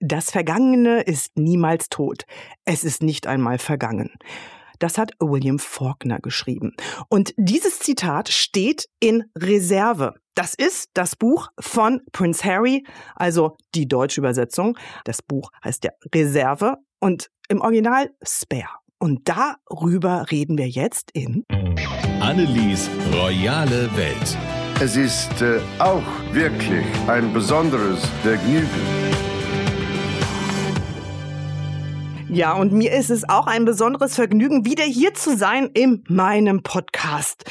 Das Vergangene ist niemals tot. Es ist nicht einmal vergangen. Das hat William Faulkner geschrieben. Und dieses Zitat steht in Reserve. Das ist das Buch von Prince Harry, also die deutsche Übersetzung. Das Buch heißt ja Reserve und im Original Spare. Und darüber reden wir jetzt in Annelies royale Welt. Es ist äh, auch wirklich ein besonderes Vergnügen. Ja, und mir ist es auch ein besonderes Vergnügen, wieder hier zu sein in meinem Podcast.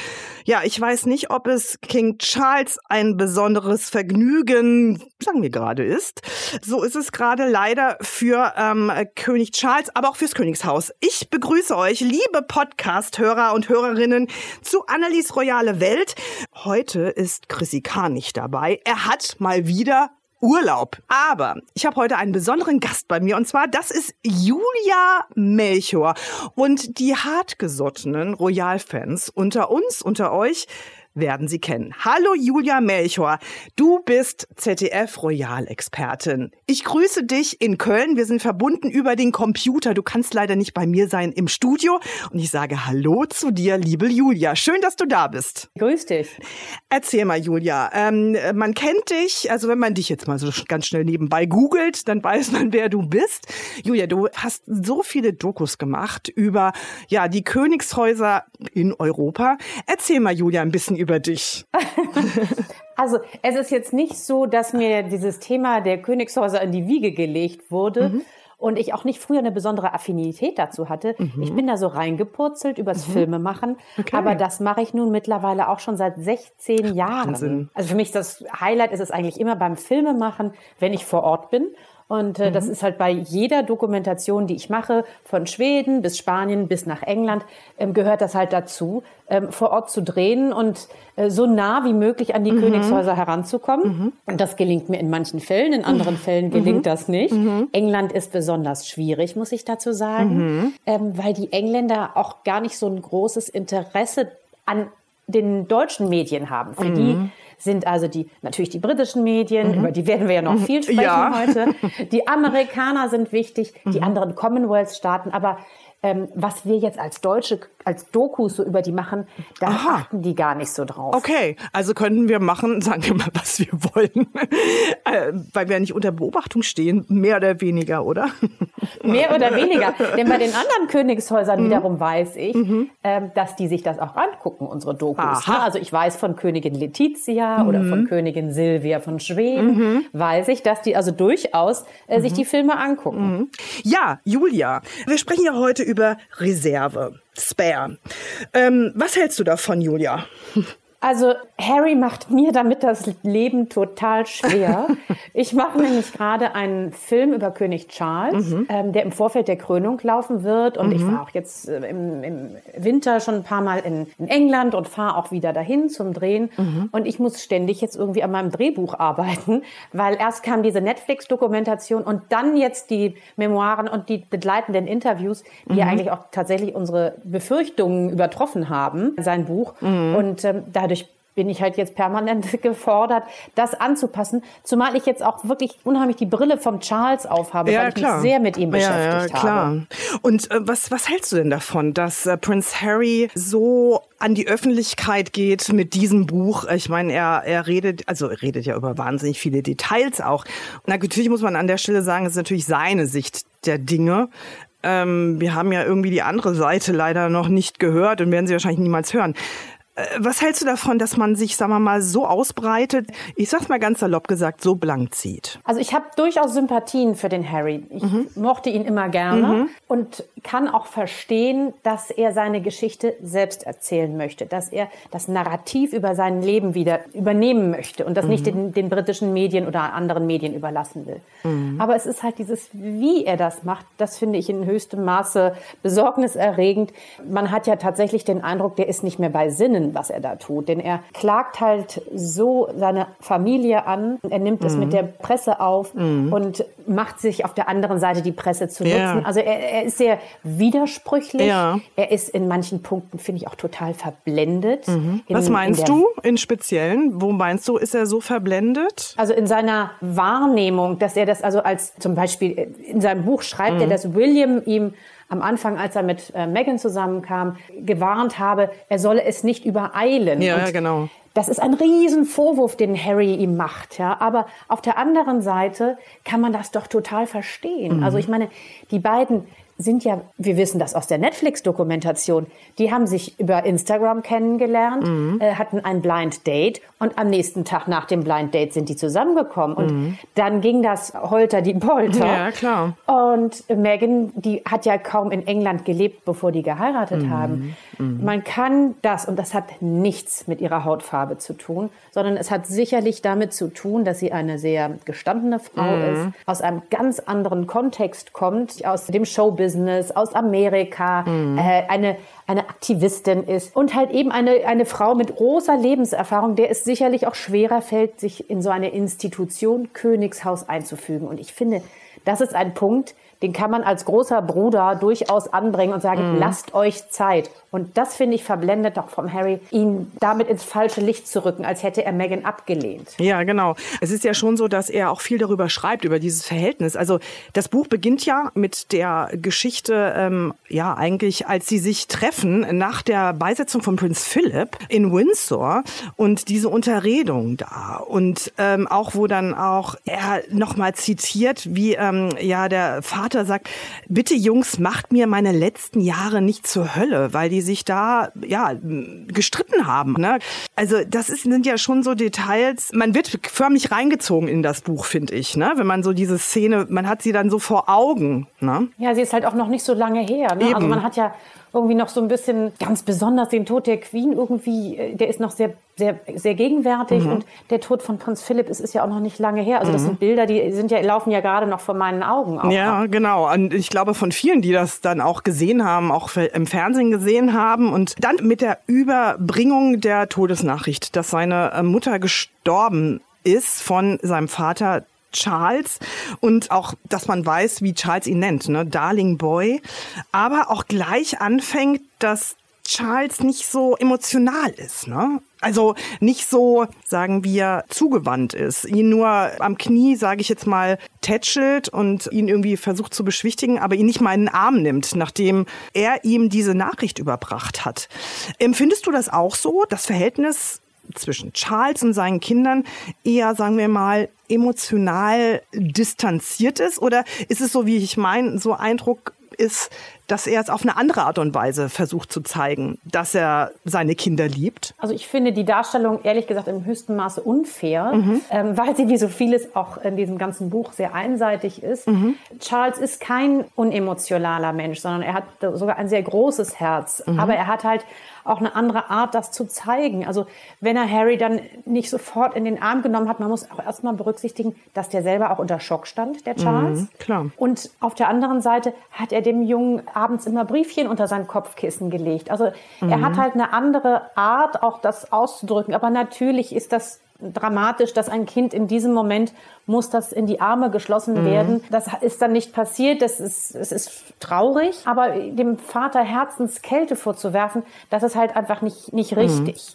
Ja, ich weiß nicht, ob es King Charles ein besonderes Vergnügen, sagen wir gerade, ist. So ist es gerade leider für ähm, König Charles, aber auch fürs Königshaus. Ich begrüße euch, liebe Podcast-Hörer und Hörerinnen, zu Annelies Royale Welt. Heute ist Chrissy Kahn nicht dabei. Er hat mal wieder Urlaub. Aber ich habe heute einen besonderen Gast bei mir und zwar das ist Julia Melchior und die hartgesottenen Royal-Fans unter uns, unter euch werden Sie kennen. Hallo Julia Melchor, du bist ZDF-Royal-Expertin. Ich grüße dich in Köln. Wir sind verbunden über den Computer. Du kannst leider nicht bei mir sein im Studio. Und ich sage Hallo zu dir, liebe Julia. Schön, dass du da bist. Grüß dich. Erzähl mal, Julia. Ähm, man kennt dich, also wenn man dich jetzt mal so ganz schnell nebenbei googelt, dann weiß man, wer du bist. Julia, du hast so viele Dokus gemacht über ja die Königshäuser in Europa. Erzähl mal, Julia, ein bisschen über dich? Also es ist jetzt nicht so, dass mir dieses Thema der Königshäuser in die Wiege gelegt wurde. Mhm. Und ich auch nicht früher eine besondere Affinität dazu hatte. Mhm. Ich bin da so reingepurzelt übers mhm. Filmemachen. Okay. Aber das mache ich nun mittlerweile auch schon seit 16 Jahren. Wahnsinn. Also für mich das Highlight ist es eigentlich immer beim Filmemachen, wenn ich vor Ort bin und äh, mhm. das ist halt bei jeder Dokumentation, die ich mache, von Schweden bis Spanien bis nach England, ähm, gehört das halt dazu, ähm, vor Ort zu drehen und äh, so nah wie möglich an die mhm. Königshäuser heranzukommen. Mhm. Und das gelingt mir in manchen Fällen, in anderen mhm. Fällen gelingt mhm. das nicht. Mhm. England ist besonders schwierig, muss ich dazu sagen, ähm, weil die Engländer auch gar nicht so ein großes Interesse an den deutschen Medien haben. Für die sind also die, natürlich die britischen Medien, mhm. über die werden wir ja noch mhm. viel sprechen ja. heute. Die Amerikaner sind wichtig, die mhm. anderen Commonwealth-Staaten, aber ähm, was wir jetzt als Deutsche, als Dokus so über die machen, da Aha. achten die gar nicht so drauf. Okay, also könnten wir machen, sagen wir mal, was wir wollen, äh, weil wir nicht unter Beobachtung stehen, mehr oder weniger, oder? mehr oder weniger, denn bei den anderen Königshäusern mhm. wiederum weiß ich, mhm. ähm, dass die sich das auch angucken, unsere Dokus. Ne? Also ich weiß von Königin Letizia mhm. oder von Königin Silvia von Schweden, mhm. weiß ich, dass die also durchaus äh, sich mhm. die Filme angucken. Mhm. Ja, Julia, wir sprechen ja heute über Reserve, Spare. Ähm, was hältst du davon, Julia? Also Harry macht mir damit das Leben total schwer. ich mache nämlich gerade einen Film über König Charles, mhm. ähm, der im Vorfeld der Krönung laufen wird. Und mhm. ich war auch jetzt äh, im, im, Winter schon ein paar Mal in, in England und fahre auch wieder dahin zum Drehen. Mhm. Und ich muss ständig jetzt irgendwie an meinem Drehbuch arbeiten, weil erst kam diese Netflix-Dokumentation und dann jetzt die Memoiren und die begleitenden Interviews, die ja mhm. eigentlich auch tatsächlich unsere Befürchtungen übertroffen haben, sein Buch. Mhm. Und ähm, da bin ich halt jetzt permanent gefordert, das anzupassen. Zumal ich jetzt auch wirklich unheimlich die Brille vom Charles aufhabe, ja, weil ich klar. mich sehr mit ihm beschäftigt ja, ja, klar. habe. Und äh, was, was hältst du denn davon, dass äh, Prince Harry so an die Öffentlichkeit geht mit diesem Buch? Ich meine, er, er redet, also er redet ja über wahnsinnig viele Details auch. Und natürlich muss man an der Stelle sagen, es ist natürlich seine Sicht der Dinge. Ähm, wir haben ja irgendwie die andere Seite leider noch nicht gehört und werden sie wahrscheinlich niemals hören. Äh, was hältst du davon, dass man sich, sagen wir mal, so ausbreitet, ich sag's mal ganz salopp gesagt, so blank zieht? Also ich habe durchaus Sympathien für den Harry. Ich mhm. mochte ihn immer gerne mhm. und kann auch verstehen, dass er seine Geschichte selbst erzählen möchte, dass er das Narrativ über sein Leben wieder übernehmen möchte und das mhm. nicht den, den, britischen Medien oder anderen Medien überlassen will. Mhm. Aber es ist halt dieses, wie er das macht, das finde ich in höchstem Maße besorgniserregend. Man hat ja tatsächlich den Eindruck, der ist nicht mehr bei Sinnen was er da tut. Denn er klagt halt so seine Familie an, er nimmt es mhm. mit der Presse auf mhm. und macht sich auf der anderen Seite die Presse zu nutzen. Ja. Also er, er, ist sehr widersprüchlich. Ja. Er ist in manchen Punkten, finde ich, auch total verblendet. Mhm. In, Was meinst in du in Speziellen? Wo meinst du, ist er so verblendet? Also in seiner Wahrnehmung, dass er das also als zum Beispiel in seinem Buch schreibt Mhm. er, dass William ihm am Anfang, als er mit äh, Megan zusammenkam, gewarnt habe, er solle es nicht übereilen. Ja, ja, genau. Das ist ein Riesenvorwurf, den Harry ihm macht. Ja? Aber auf der anderen Seite kann man das doch total verstehen. Mhm. Also ich meine, die beiden sind ja, wir wissen das aus der Netflix-Dokumentation, die haben sich über Instagram kennengelernt, Mhm. äh, hatten ein Blind Date und am nächsten Tag nach dem Blind Date sind die zusammengekommen. Und dann ging das Holter die Polter. Mhm. Ja, klar. Und Megan, die hat ja kaum in England gelebt, bevor die geheiratet Mhm. haben. Man kann das, und das hat nichts mit ihrer Hautfarbe zu tun, sondern es hat sicherlich damit zu tun, dass sie eine sehr gestandene Frau Mhm. ist, aus einem ganz anderen Kontext kommt, aus dem Showbusiness, aus Amerika, Mhm. äh, eine, eine Aktivistin ist und halt eben eine, eine Frau mit großer Lebenserfahrung, der es sicherlich auch schwerer fällt, sich in so eine Institution Königshaus einzufügen. Und ich finde, das ist ein Punkt, den kann man als großer Bruder durchaus anbringen und sagen, lasst euch Zeit. Und das finde ich verblendet doch vom Harry, ihn damit ins falsche Licht zu rücken, als hätte er Meghan abgelehnt. Ja, genau. Es ist ja schon so, dass er auch viel darüber schreibt, über dieses Verhältnis. Also das Buch beginnt ja mit der Geschichte, ähm, ja, eigentlich, als sie sich treffen nach der Beisetzung von Prinz Philip in Windsor und diese Unterredung da. Und ähm, auch, wo dann auch er nochmal zitiert, wie ähm, ja der Vater sagt, bitte Jungs, macht mir meine letzten Jahre nicht zur Hölle, weil die sich da ja gestritten haben. Ne? Also das ist, sind ja schon so Details. Man wird förmlich reingezogen in das Buch, finde ich. Ne? Wenn man so diese Szene, man hat sie dann so vor Augen. Ne? Ja, sie ist halt auch noch nicht so lange her. Ne? Also man hat ja irgendwie noch so ein bisschen ganz besonders den Tod der Queen irgendwie, äh, der ist noch sehr, sehr, sehr gegenwärtig Mhm. und der Tod von Prinz Philipp ist, ist ja auch noch nicht lange her. Also das sind Bilder, die sind ja, laufen ja gerade noch vor meinen Augen auch. Ja, genau. Und ich glaube von vielen, die das dann auch gesehen haben, auch im Fernsehen gesehen haben. Und dann mit der Überbringung der Todesnachricht, dass seine äh, Mutter gestorben ist von seinem Vater Charles und auch, dass man weiß, wie Charles ihn nennt, ne? Darling Boy. Aber auch gleich anfängt, dass Charles nicht so emotional ist, ne? Also nicht so, sagen wir, zugewandt ist. Ihn nur am Knie, sage ich jetzt mal, tätschelt und ihn irgendwie versucht zu beschwichtigen, aber ihn nicht mal in den Arm nimmt, nachdem er ihm diese Nachricht überbracht hat. Empfindest du das auch so? Das Verhältnis zwischen Charles und seinen Kindern eher, sagen wir mal, emotional distanziert ist? Oder ist es so, wie ich meine, so Eindruck ist, dass er es auf eine andere Art und Weise versucht zu zeigen, dass er seine Kinder liebt? Also ich finde die Darstellung ehrlich gesagt im höchsten Maße unfair, Mhm. ähm, weil sie wie so vieles auch in diesem ganzen Buch sehr einseitig ist. Mhm. Charles ist kein unemotionaler Mensch, sondern er hat sogar ein sehr großes Herz. Mhm. Aber er hat halt auch eine andere Art, das zu zeigen. Also wenn er Harry dann nicht sofort in den Arm genommen hat, man muss auch erstmal berücksichtigen, dass der selber auch unter Schock stand, der Charles. Mhm, klar. Und auf der anderen Seite hat er dem Jungen abends immer Briefchen unter sein Kopfkissen gelegt. Also er Mhm. hat halt eine andere Art, auch das auszudrücken. Aber natürlich ist das dramatisch, dass ein Kind in diesem Moment muss das in die Arme geschlossen Mhm. werden. Das ist dann nicht passiert. Das ist, es ist traurig. Aber dem Vater Herzenskälte vorzuwerfen, das ist halt einfach nicht, nicht Mhm. richtig.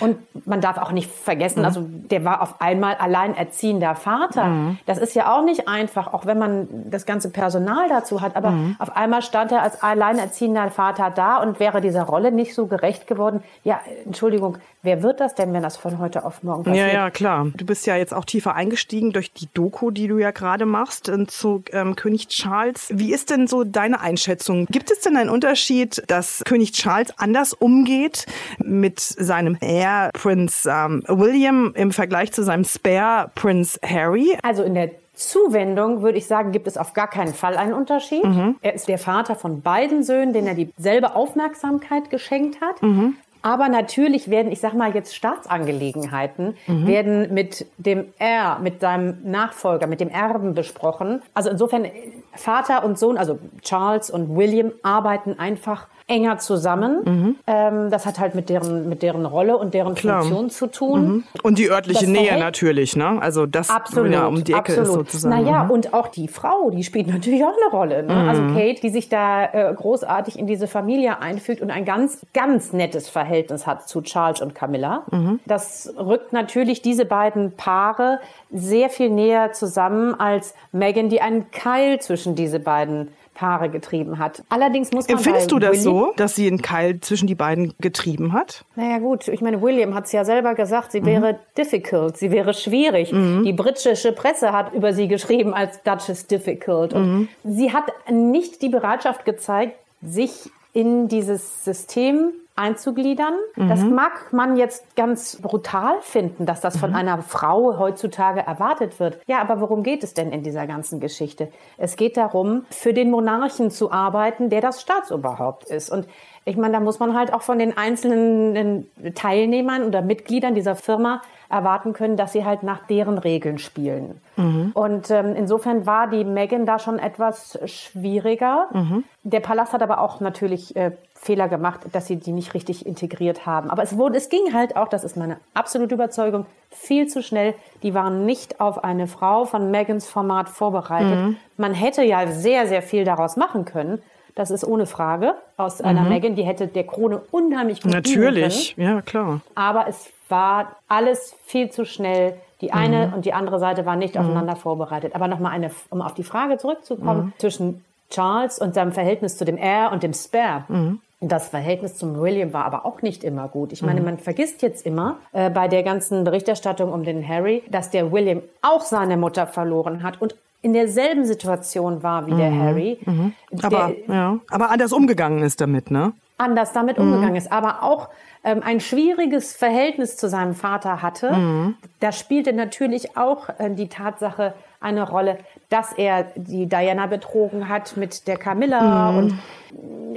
Und man darf auch nicht vergessen, also der war auf einmal alleinerziehender Vater. Mhm. Das ist ja auch nicht einfach, auch wenn man das ganze Personal dazu hat. Aber auf einmal stand er als alleinerziehender Vater da und wäre dieser Rolle nicht so gerecht geworden. Ja, Entschuldigung, wer wird das denn, wenn das von heute auf morgen passiert? Ja, ja, klar. Du bist ja jetzt auch tiefer eingestiegen durch die Doku, die du ja gerade machst zu ähm, König Charles. Wie ist denn so deine Einschätzung? Gibt es denn einen Unterschied, dass König Charles anders umgeht mit seinem Heir Prinz ähm, William im Vergleich zu seinem Spare Prinz Harry? Also in der Zuwendung würde ich sagen, gibt es auf gar keinen Fall einen Unterschied. Er ist der Vater von beiden Söhnen, denen er dieselbe Aufmerksamkeit geschenkt hat. Aber natürlich werden, ich sag mal jetzt Staatsangelegenheiten, mhm. werden mit dem R, mit seinem Nachfolger, mit dem Erben besprochen. Also insofern Vater und Sohn, also Charles und William arbeiten einfach enger zusammen. Mhm. Ähm, das hat halt mit deren, mit deren Rolle und deren Klar. Funktion zu tun. Mhm. Und die örtliche das Nähe natürlich, ne? Also das absolut, ja, um die Ecke absolut. ist sozusagen. Naja, mhm. und auch die Frau, die spielt natürlich auch eine Rolle. Ne? Also mhm. Kate, die sich da äh, großartig in diese Familie einfügt und ein ganz, ganz nettes Verhältnis hat zu Charles und Camilla. Mhm. Das rückt natürlich diese beiden Paare sehr viel näher zusammen als Megan, die einen Keil zwischen diese beiden Paare getrieben hat. Allerdings muss man Empfindest du das William, so, dass sie einen Keil zwischen die beiden getrieben hat? Naja gut, ich meine, William hat es ja selber gesagt, sie mhm. wäre difficult, sie wäre schwierig. Mhm. Die britische Presse hat über sie geschrieben als Duchess difficult. Und mhm. sie hat nicht die Bereitschaft gezeigt, sich in dieses System einzugliedern. Mhm. Das mag man jetzt ganz brutal finden, dass das von mhm. einer Frau heutzutage erwartet wird. Ja, aber worum geht es denn in dieser ganzen Geschichte? Es geht darum, für den Monarchen zu arbeiten, der das Staatsoberhaupt ist. Und ich meine, da muss man halt auch von den einzelnen Teilnehmern oder Mitgliedern dieser Firma erwarten können, dass sie halt nach deren Regeln spielen. Mhm. Und ähm, insofern war die Megan da schon etwas schwieriger. Mhm. Der Palast hat aber auch natürlich äh, Fehler gemacht, dass sie die nicht richtig integriert haben. Aber es wurde, es ging halt auch, das ist meine absolute Überzeugung, viel zu schnell. Die waren nicht auf eine Frau von Megans Format vorbereitet. Mhm. Man hätte ja sehr, sehr viel daraus machen können. Das ist ohne Frage aus einer mhm. Megan, die hätte der Krone unheimlich gut Natürlich, ja klar. Aber es war alles viel zu schnell. Die eine mhm. und die andere Seite waren nicht mhm. aufeinander vorbereitet. Aber nochmal eine, um auf die Frage zurückzukommen, mhm. zwischen Charles und seinem Verhältnis zu dem Heir und dem Spare. Mhm. Das Verhältnis zum William war aber auch nicht immer gut. Ich meine, mhm. man vergisst jetzt immer äh, bei der ganzen Berichterstattung um den Harry, dass der William auch seine Mutter verloren hat und in derselben Situation war wie mhm. der Harry. Mhm. Aber, der, ja. aber anders umgegangen ist damit, ne? Anders damit mhm. umgegangen ist. Aber auch ähm, ein schwieriges Verhältnis zu seinem Vater hatte. Mhm. Da spielte natürlich auch äh, die Tatsache eine Rolle, dass er die Diana betrogen hat mit der Camilla mhm. und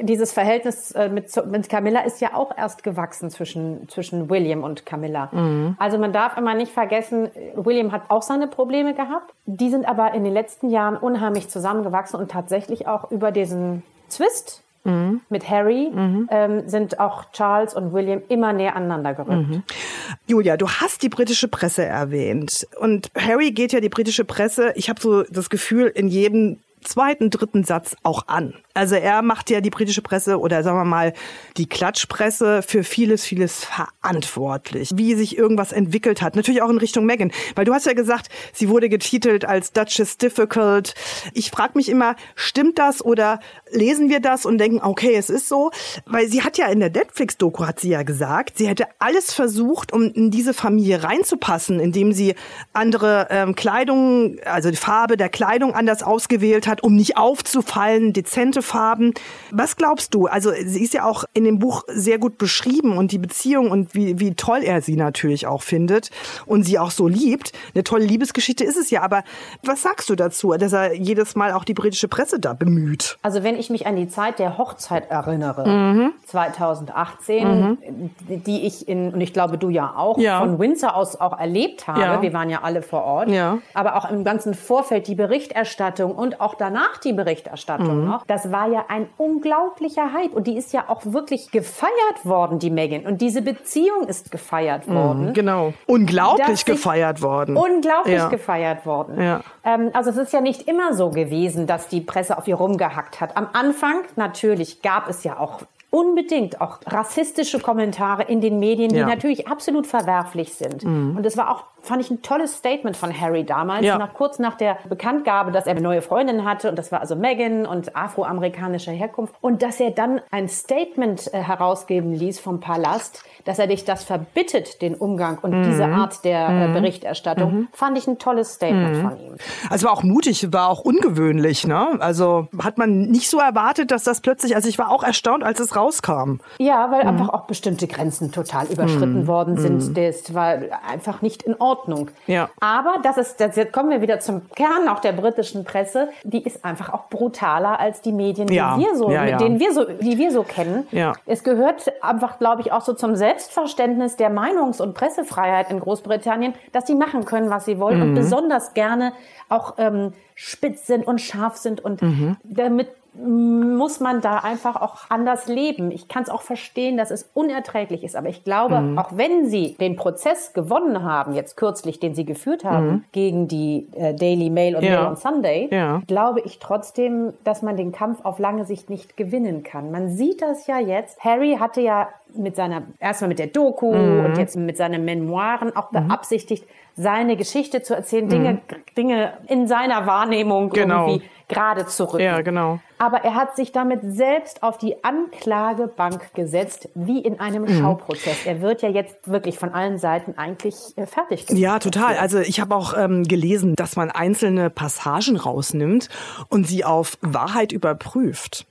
dieses Verhältnis äh, mit, mit Camilla ist ja auch erst gewachsen zwischen, zwischen William und Camilla. Mhm. Also man darf immer nicht vergessen, William hat auch seine Probleme gehabt. Die sind aber in den letzten Jahren unheimlich zusammengewachsen und tatsächlich auch über diesen Twist Mhm. Mit Harry mhm. ähm, sind auch Charles und William immer näher aneinander gerückt. Mhm. Julia, du hast die britische Presse erwähnt. Und Harry geht ja die britische Presse, ich habe so das Gefühl, in jedem zweiten, dritten Satz auch an. Also er macht ja die britische Presse oder sagen wir mal die Klatschpresse für vieles, vieles verantwortlich. Wie sich irgendwas entwickelt hat. Natürlich auch in Richtung Meghan. Weil du hast ja gesagt, sie wurde getitelt als Duchess Difficult. Ich frage mich immer, stimmt das oder lesen wir das und denken, okay, es ist so? Weil sie hat ja in der Netflix-Doku, hat sie ja gesagt, sie hätte alles versucht, um in diese Familie reinzupassen, indem sie andere ähm, Kleidung, also die Farbe der Kleidung anders ausgewählt hat, um nicht aufzufallen, dezente Farben. Was glaubst du? Also sie ist ja auch in dem Buch sehr gut beschrieben und die Beziehung und wie, wie toll er sie natürlich auch findet und sie auch so liebt. Eine tolle Liebesgeschichte ist es ja, aber was sagst du dazu, dass er jedes Mal auch die britische Presse da bemüht? Also wenn ich mich an die Zeit der Hochzeit erinnere, mhm. 2018, mhm. die ich in, und ich glaube du ja auch, ja. von Windsor aus auch erlebt habe, ja. wir waren ja alle vor Ort, ja. aber auch im ganzen Vorfeld die Berichterstattung und auch danach die Berichterstattung mhm. noch, das war ja ein unglaublicher Hype und die ist ja auch wirklich gefeiert worden, die Megan. Und diese Beziehung ist gefeiert mhm, worden. Mhm, genau. Unglaublich gefeiert worden. Unglaublich ja. gefeiert worden. Ja. Ähm, also es ist ja nicht immer so gewesen, dass die Presse auf ihr rumgehackt hat. Am Anfang natürlich gab es ja auch unbedingt auch rassistische Kommentare in den Medien, die ja. natürlich absolut verwerflich sind. Mhm. Und es war auch fand ich ein tolles Statement von Harry damals, ja. nach, kurz nach der Bekanntgabe, dass er eine neue Freundin hatte und das war also Megan und afroamerikanischer Herkunft und dass er dann ein Statement äh, herausgeben ließ vom Palast, dass er dich das verbittet, den Umgang und mhm. diese Art der äh, mhm. Berichterstattung, mhm. fand ich ein tolles Statement mhm. von ihm. Also war auch mutig, war auch ungewöhnlich, ne? Also hat man nicht so erwartet, dass das plötzlich, also ich war auch erstaunt, als es rauskam. Ja, weil mhm. einfach auch bestimmte Grenzen total überschritten mhm. worden sind. Das war einfach nicht in Ordnung Ordnung. Ja. Aber das ist, das, jetzt kommen wir wieder zum Kern auch der britischen Presse. Die ist einfach auch brutaler als die Medien, die Ja. wir so, Ja, mit denen wir so, die wir so kennen. Ja. Es gehört einfach, glaube ich, auch so zum Selbstverständnis der Meinungs- und Pressefreiheit in Großbritannien, dass sie machen können, was sie wollen Mhm. und besonders gerne auch ähm, spitz sind und scharf sind und Mhm. damit muss man da einfach auch anders leben. Ich kann es auch verstehen, dass es unerträglich ist, aber ich glaube, Mhm. auch wenn sie den Prozess gewonnen haben, jetzt kürzlich, den sie geführt haben gegen die äh, Daily Mail und Mhm. Ja. Mail on Sunday, Ja. glaube ich trotzdem, dass man den Kampf auf lange Sicht nicht gewinnen kann. Man sieht das ja jetzt. Harry hatte ja mit seiner, erstmal mit der Doku Mhm. und jetzt mit seinen Memoiren auch beabsichtigt, seine Geschichte zu erzählen, Dinge, Dinge in seiner Wahrnehmung Mhm. Genau. irgendwie gerade zu rücken. Ja, genau. Aber er hat sich damit selbst auf die Anklagebank gesetzt, wie in einem Mhm. Schauprozess. Er wird ja jetzt wirklich von allen Seiten eigentlich äh, fertig gemacht. Ja, total. Also ich habe auch ähm, gelesen, dass man einzelne Passagen rausnimmt und sie auf Wahrheit überprüft.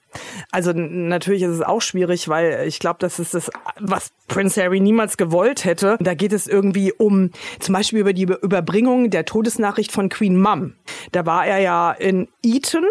Also natürlich ist es auch schwierig, weil ich glaube, das ist das, was Prince Harry niemals gewollt hätte. Da geht es irgendwie um zum Beispiel über die Über- Überbringung der Todesnachricht von Queen Mum. Da war er ja in Eton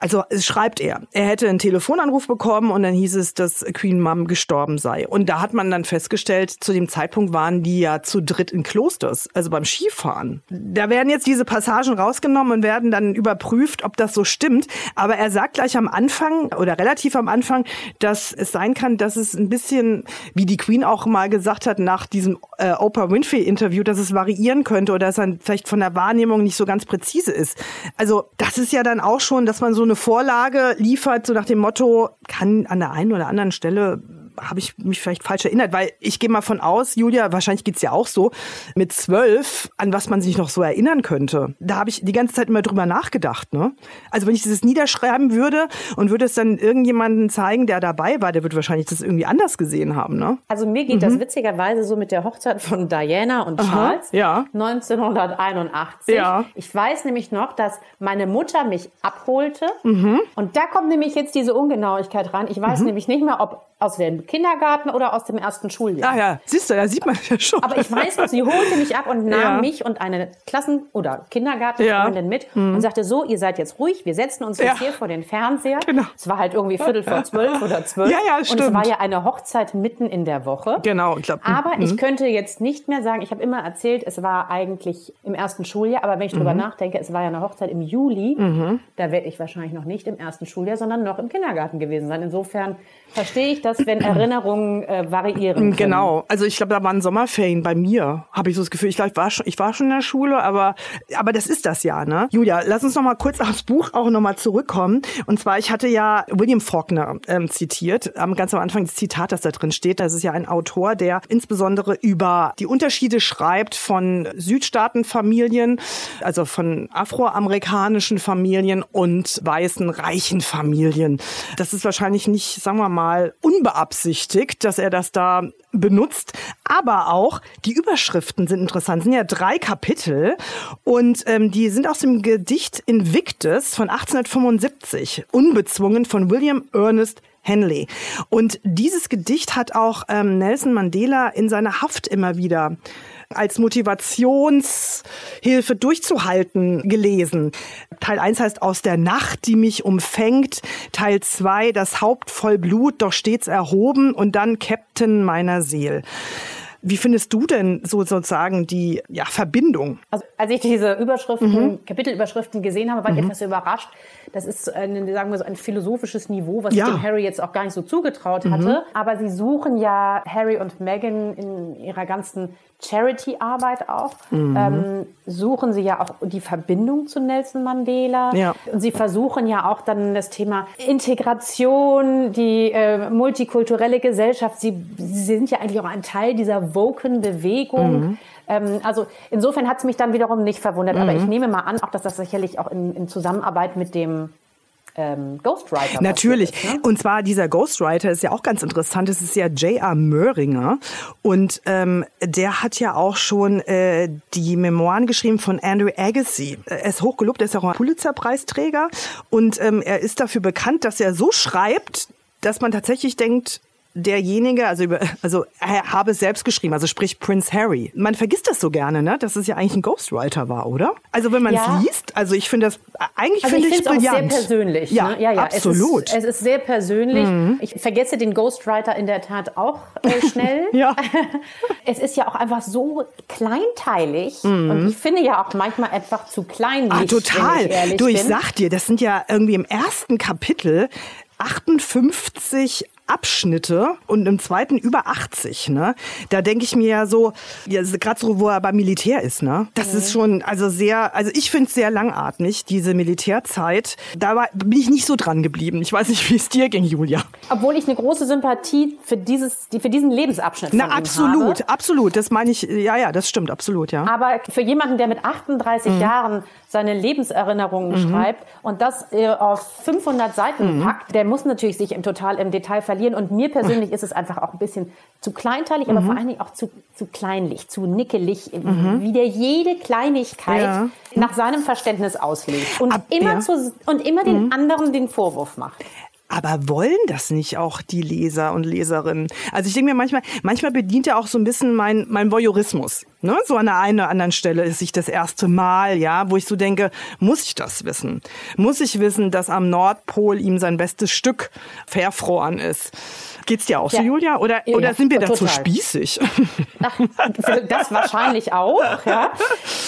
also es schreibt er, er hätte einen Telefonanruf bekommen und dann hieß es, dass Queen Mum gestorben sei. Und da hat man dann festgestellt, zu dem Zeitpunkt waren die ja zu dritt in Klosters, also beim Skifahren. Da werden jetzt diese Passagen rausgenommen und werden dann überprüft, ob das so stimmt. Aber er sagt gleich am Anfang oder relativ am Anfang, dass es sein kann, dass es ein bisschen, wie die Queen auch mal gesagt hat nach diesem äh, Oprah Winfrey-Interview, dass es variieren könnte oder dass er vielleicht von der Wahrnehmung nicht so ganz präzise ist. Also das ist ja dann auch schon, dass man so eine Vorlage liefert, so nach dem Motto, kann an der einen oder anderen Stelle habe ich mich vielleicht falsch erinnert, weil ich gehe mal von aus, Julia, wahrscheinlich geht's ja auch so, mit zwölf, an was man sich noch so erinnern könnte. Da habe ich die ganze Zeit immer drüber nachgedacht. Ne? Also wenn ich das niederschreiben würde und würde es dann irgendjemanden zeigen, der dabei war, der wird wahrscheinlich das irgendwie anders gesehen haben. Ne? Also mir geht das witzigerweise so mit der Hochzeit von Diana und Charles ja. 1981. Ja. Ich weiß nämlich noch, dass meine Mutter mich abholte. Mhm. Und da kommt nämlich jetzt diese Ungenauigkeit rein. Ich weiß nämlich nicht mehr, ob aus dem Kindergarten oder aus dem ersten Schuljahr. Ah ja, siehst du, da sieht man ja schon. Aber ich weiß noch, sie holte mich ab und nahm Ja. mich und eine Klassen- oder Kindergartenfreundin Ja. mit und sagte so, ihr seid jetzt ruhig, wir setzen uns jetzt Ja. hier vor den Fernseher. Genau. Es war halt irgendwie Viertel vor zwölf oder zwölf. Ja, ja, Und es stimmt. war ja eine Hochzeit mitten in der Woche. Genau, ich glaub, Aber mhm. ich könnte jetzt nicht mehr sagen, ich habe immer erzählt, es war eigentlich im ersten Schuljahr, aber wenn ich drüber Mhm. nachdenke, es war ja eine Hochzeit im Juli, da werde ich wahrscheinlich noch nicht im ersten Schuljahr, sondern noch im Kindergarten gewesen sein. Insofern verstehe ich das, wenn Erinnerungen äh, variieren können. Genau, also ich glaube, da waren Sommerferien bei mir, habe ich so das Gefühl. Ich glaube, ich war schon, ich war schon in der Schule, aber aber das ist das ja, ne? Julia, lass uns noch mal kurz aufs Buch auch noch mal zurückkommen. Und zwar, ich hatte ja William Faulkner ähm, zitiert, am ganz am Anfang das Zitat, das da drin steht. Das ist ja ein Autor, der insbesondere über die Unterschiede schreibt von Südstaatenfamilien, also von afroamerikanischen Familien und weißen reichen Familien. Das ist wahrscheinlich nicht, sagen wir mal, unbeabsichtigt, dass er das da benutzt. Aber auch die Überschriften sind interessant. Es sind ja drei Kapitel und ähm, die sind aus dem Gedicht Invictus von 1875, unbezwungen von William Ernest Henley. Und dieses Gedicht hat auch ähm, Nelson Mandela in seiner Haft immer wieder als Motivationshilfe durchzuhalten gelesen. Teil 1 heißt Aus der Nacht, die mich umfängt. Teil 2 Das Haupt voll Blut, doch stets erhoben. Und dann Captain meiner Seele. Wie findest du denn so sozusagen die ja, Verbindung? Also, als ich diese Überschriften, Mhm. Kapitelüberschriften gesehen habe, war ich etwas überrascht. Das ist ein, sagen wir so, ein philosophisches Niveau, was Ja. Mhm. ich dem Harry jetzt auch gar nicht so zugetraut hatte. Aber sie suchen ja Harry und Meghan in ihrer ganzen Charity-Arbeit auch, Mhm. ähm, suchen sie ja auch die Verbindung zu Nelson Mandela. Ja. Und sie versuchen ja auch dann das Thema Integration, die äh, multikulturelle Gesellschaft. Sie, sie sind ja eigentlich auch ein Teil dieser Woken-Bewegung. Ähm, also insofern hat es mich dann wiederum nicht verwundert. Aber ich nehme mal an, auch dass das sicherlich auch in, in Zusammenarbeit mit dem ähm, Ghostwriter Natürlich. Ist, ne? Und zwar dieser Ghostwriter ist ja auch ganz interessant. Das ist ja J.R. Möhringer. Und ähm, der hat ja auch schon äh, die Memoiren geschrieben von Andrew Agassi. Er ist hochgelobt, er ist auch ein Pulitzer-Preisträger. Und ähm, er ist dafür bekannt, dass er so schreibt, dass man tatsächlich denkt, derjenige, also über, also er habe es selbst geschrieben, also sprich Prince Harry. Man vergisst das so gerne, ne, dass es ja eigentlich ein Ghostwriter war, oder? Also wenn man es Ja. liest, also ich finde das eigentlich Also finde ich es auch sehr brillant. persönlich. Ja, ne? ja, ja absolut. Es ist, es ist sehr persönlich. Ich vergesse den Ghostwriter in der Tat auch äh, schnell. Ja. Es ist ja auch einfach so kleinteilig und ich finde ja auch manchmal einfach zu kleinlich. Ah, total. Ich du, ich bin. sag dir, das sind ja irgendwie im ersten Kapitel 58 Abschnitte und im zweiten über 80, ne? Da denke ich mir ja so, ja, gerade so, wo er beim Militär ist, ne? Das ist schon, also sehr, also ich finde es sehr langatmig, diese Militärzeit. Da war, bin ich nicht so dran geblieben. Ich weiß nicht, wie es dir ging, Julia. Obwohl ich eine große Sympathie für, dieses, die- für diesen Lebensabschnitt Na, absolut, habe. absolut. Das meine ich, ja, ja, das stimmt, absolut, ja. Aber für jemanden, der mit 38 Mhm. Jahren seine Lebenserinnerungen schreibt und das äh, auf 500 Seiten Mhm. packt, der muss natürlich sich im total im Detail verlieren. Und mir persönlich ist es einfach auch ein bisschen zu kleinteilig, Mhm. aber vor allen Dingen auch zu, zu kleinlich, zu nickelig, wie der jede Kleinigkeit Ja. nach seinem Verständnis auslegt und Ab- immer, ja. Mhm. zu, und immer den anderen den Vorwurf macht. Aber wollen das nicht auch die Leser und Leserinnen? Also ich denke mir manchmal, manchmal bedient er auch so ein bisschen mein, mein Voyeurismus. Ne? So an der einen oder anderen Stelle ist ich das erste Mal, ja, wo ich so denke, muss ich das wissen? Muss ich wissen, dass am Nordpol ihm sein bestes Stück verfroren ist? Geht's dir auch so, Ja. Julia? Oder, Ja, oder sind wir dazu total. spießig? Ach, das wahrscheinlich auch. Ja.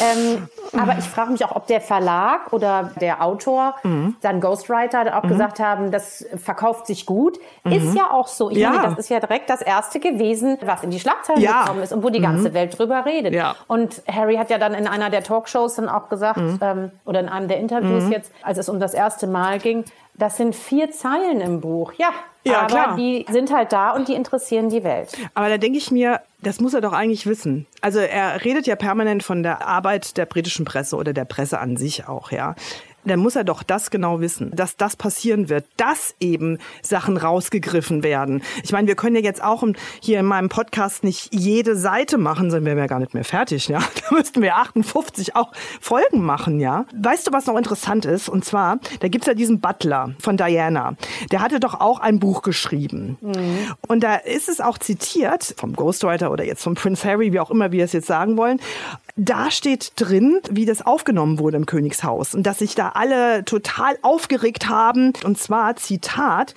Ähm, aber ich frage mich auch, ob der Verlag oder der Autor, Mhm. sein Ghostwriter, auch gesagt haben, das verkauft sich gut. Ist ja auch so. Ich Mhm. Ja. meine, das ist ja direkt das erste gewesen, was in die Schlagzeilen. Mhm. gekommen ist und wo die ganze Welt drüber redet. Mhm. Und Harry hat ja dann in einer der Talkshows dann auch gesagt, ähm, oder in einem der Interviews jetzt, als es um das erste Mal ging, das sind vier Zeilen im Buch. Ja, Ja, aber klar. die sind halt da und die interessieren die Welt. Aber da denke ich mir, das muss er doch eigentlich wissen. Also er redet ja permanent von der Arbeit der britischen Presse oder der Presse an sich auch, ja. Dann muss er doch das genau wissen, dass das passieren wird, dass eben Sachen rausgegriffen werden. Ich meine, wir können ja jetzt auch hier in meinem Podcast nicht jede Seite machen, dann wären wir gar nicht mehr fertig, ja. Da müssten wir 58 auch Folgen machen, ja. Weißt du, was noch interessant ist? Und zwar, da gibt's ja diesen Butler von Diana. Der hatte doch auch ein Buch geschrieben. Und da ist es auch zitiert, vom Ghostwriter oder jetzt vom Prince Harry, wie auch immer wir es jetzt sagen wollen. Da steht drin, wie das aufgenommen wurde im Königshaus und dass sich da alle total aufgeregt haben. Und zwar, Zitat,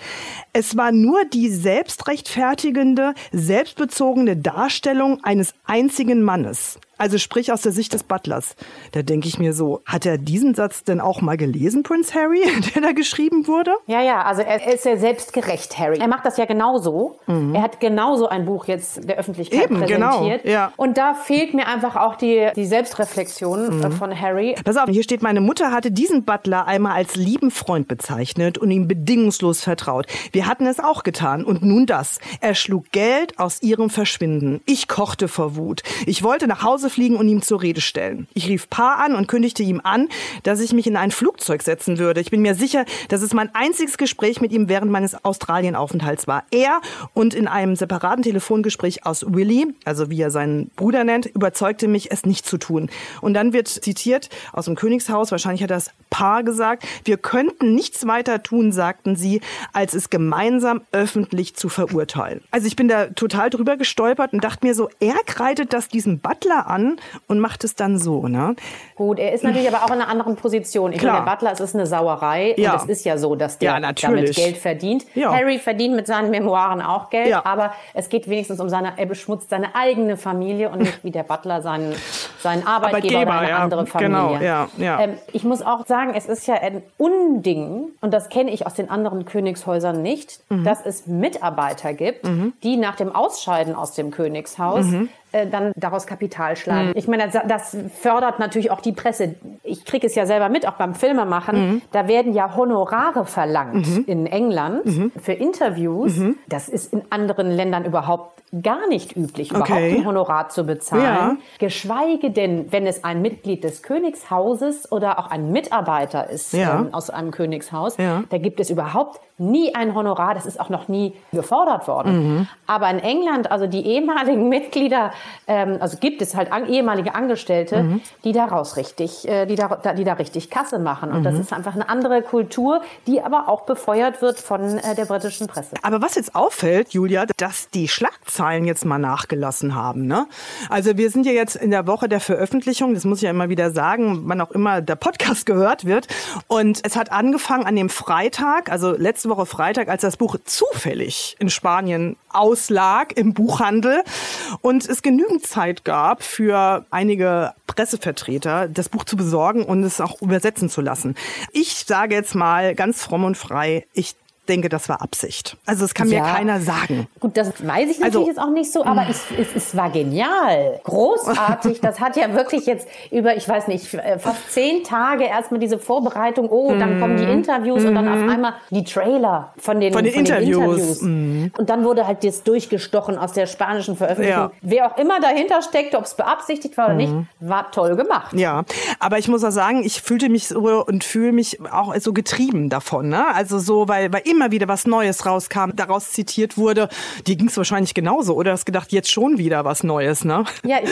es war nur die selbstrechtfertigende, selbstbezogene Darstellung eines einzigen Mannes. Also sprich aus der Sicht des Butlers. Da denke ich mir so, hat er diesen Satz denn auch mal gelesen, Prince Harry, der da geschrieben wurde? Ja, ja, also er ist ja selbstgerecht, Harry. Er macht das ja genauso. Er hat genauso ein Buch jetzt der Öffentlichkeit Mhm. Eben, genau, präsentiert. ja. Und da fehlt mir einfach auch die, die Selbstreflexion Mhm. äh, von Harry. Pass auf, hier steht, meine Mutter hatte diesen Butler einmal als lieben Freund bezeichnet und ihm bedingungslos vertraut. Wir hatten es auch getan und nun das. Er schlug Geld aus ihrem Verschwinden. Ich kochte vor Wut. Ich wollte nach Hause fliegen und ihm zur Rede stellen. Ich rief Pa an und kündigte ihm an, dass ich mich in ein Flugzeug setzen würde. Ich bin mir sicher, dass es mein einziges Gespräch mit ihm während meines Australienaufenthalts war. Er und in einem separaten Telefongespräch aus Willy, also wie er seinen Bruder nennt, überzeugte mich, es nicht zu tun. Und dann wird zitiert aus dem Königshaus, wahrscheinlich hat das Paar gesagt, wir könnten nichts weiter tun, sagten sie, als es gemeinsam öffentlich zu verurteilen. Also ich bin da total drüber gestolpert und dachte mir so, er kreidet das diesem Butler an und macht es dann so, ne? Gut, er ist natürlich aber auch in einer anderen Position. Ich Klar. meine, der Butler, es ist eine Sauerei. Ja. Und es ist ja so, dass der Ja, damit Geld verdient. Ja. Harry verdient mit seinen Memoiren auch Geld. Ja. Aber es geht wenigstens um seine, er beschmutzt seine eigene Familie und nicht wie der Butler seinen, seinen Arbeitgeber, Arbeitgeber, oder eine andere Familie. genau, ja, ja. Ähm, ich muss auch sagen, es ist ja ein Unding, und das kenne ich aus den anderen Königshäusern nicht, Mhm. dass es Mitarbeiter gibt, die nach dem Ausscheiden aus dem Königshaus Mhm. Äh, dann daraus Kapital schlagen. Ich meine, das, das fördert natürlich auch die Presse. Ich kriege es ja selber mit, auch beim Filmemachen. Mhm. Da werden ja Honorare verlangt in England für Interviews. Das ist in anderen Ländern überhaupt gar nicht üblich, überhaupt Okay. ein Honorar zu bezahlen. Ja. Geschweige denn, wenn es ein Mitglied des Königshauses oder auch ein Mitarbeiter ist Ja. ähm, aus einem Königshaus, Ja. da gibt es überhaupt nie ein Honorar. Das ist auch noch nie gefordert worden. Mhm. Aber in England, also die ehemaligen Mitglieder ähm, also gibt es halt an, ehemalige Angestellte, Mhm. die daraus richtig, äh, die, da, die da richtig Kasse machen. Und das Mhm. ist einfach eine andere Kultur, die aber auch befeuert wird von äh, der britischen Presse. Aber was jetzt auffällt, Julia, dass die Schlagzeilen jetzt mal nachgelassen haben. Ne? Also wir sind ja jetzt in der Woche der Veröffentlichung, das muss ich ja immer wieder sagen, wann auch immer der Podcast gehört wird. Und es hat angefangen an dem Freitag, also letzte Woche Freitag, als das Buch zufällig in Spanien auslag im Buchhandel und es genügend Zeit gab für einige Pressevertreter, das Buch zu besorgen und es auch übersetzen zu lassen. Ich sage jetzt mal ganz fromm und frei, ich denke, das war Absicht. Also das kann Ja. mir keiner sagen. Gut, das weiß ich natürlich Also- jetzt auch nicht so, aber es, es, es war genial, großartig. Das hat ja wirklich jetzt über, ich weiß nicht, äh, fast zehn Tage erstmal diese Vorbereitung. Oh, dann kommen die Interviews und dann auf einmal die Trailer von den. Von den Interviews. Mhm. Und dann wurde halt das durchgestochen aus der spanischen Veröffentlichung. Ja. Wer auch immer dahinter steckte, ob es beabsichtigt war oder nicht, war toll gemacht. Ja, aber ich muss auch sagen, ich fühlte mich so und fühle mich auch so getrieben davon. Ne? Also so, weil, weil immer wieder was Neues rauskam, daraus zitiert wurde. Die ging es wahrscheinlich genauso. Oder hast gedacht, jetzt schon wieder was Neues, ne? Ja, ich,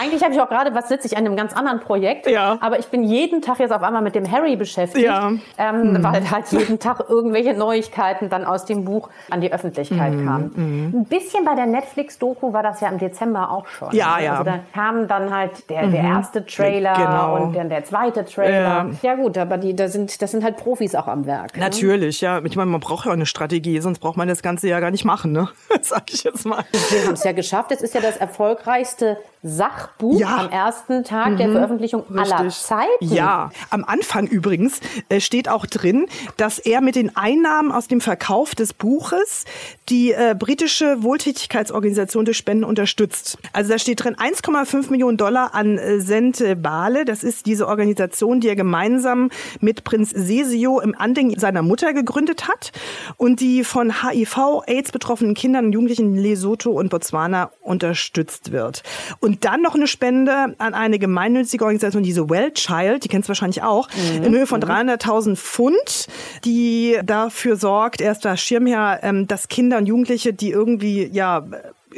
eigentlich habe ich auch gerade, was sitze ich an einem ganz anderen Projekt. Ja. Aber ich bin jeden Tag jetzt auf einmal mit dem Harry beschäftigt. Ja. Ähm, Weil halt jeden Tag irgendwelche Neuigkeiten dann aus dem Buch an die Öffentlichkeit Mhm, kamen. Ein bisschen bei der Netflix-Doku war das ja im Dezember auch schon. Ja, ne? ja. Also da kam dann halt der, der erste Trailer Genau. und dann der zweite Trailer. Ja. Ja, gut, aber die, da sind, das sind halt Profis auch am Werk. ne? Natürlich, ja. Ich meine, man braucht ja eine Strategie, sonst braucht man das Ganze ja gar nicht machen, ne? Sag ich jetzt mal. Wir haben es ja geschafft. Es ist ja das erfolgreichste Sachbuch Ja. am ersten Tag der Veröffentlichung aller Richtig. Zeiten. Ja, am Anfang übrigens äh, steht auch drin, dass er mit den Einnahmen aus dem Verkauf des Buches die äh, britische Wohltätigkeitsorganisation durch Spenden unterstützt. Also da steht drin 1,5 Millionen Dollar an äh, Sente Bale. Das ist diese Organisation, die er gemeinsam mit Prinz Sesio im Andenken seiner Mutter gegründet hat und die von HIV, AIDS betroffenen Kindern und Jugendlichen in Lesotho und Botswana unterstützt wird. Und dann noch eine Spende an eine gemeinnützige Organisation, diese Well Child, die kennst du wahrscheinlich auch, in Höhe von 300.000 Pfund, die dafür sorgt, er ist da Schirmherr, ähm, dass Kinder und Jugendliche, die irgendwie, ja,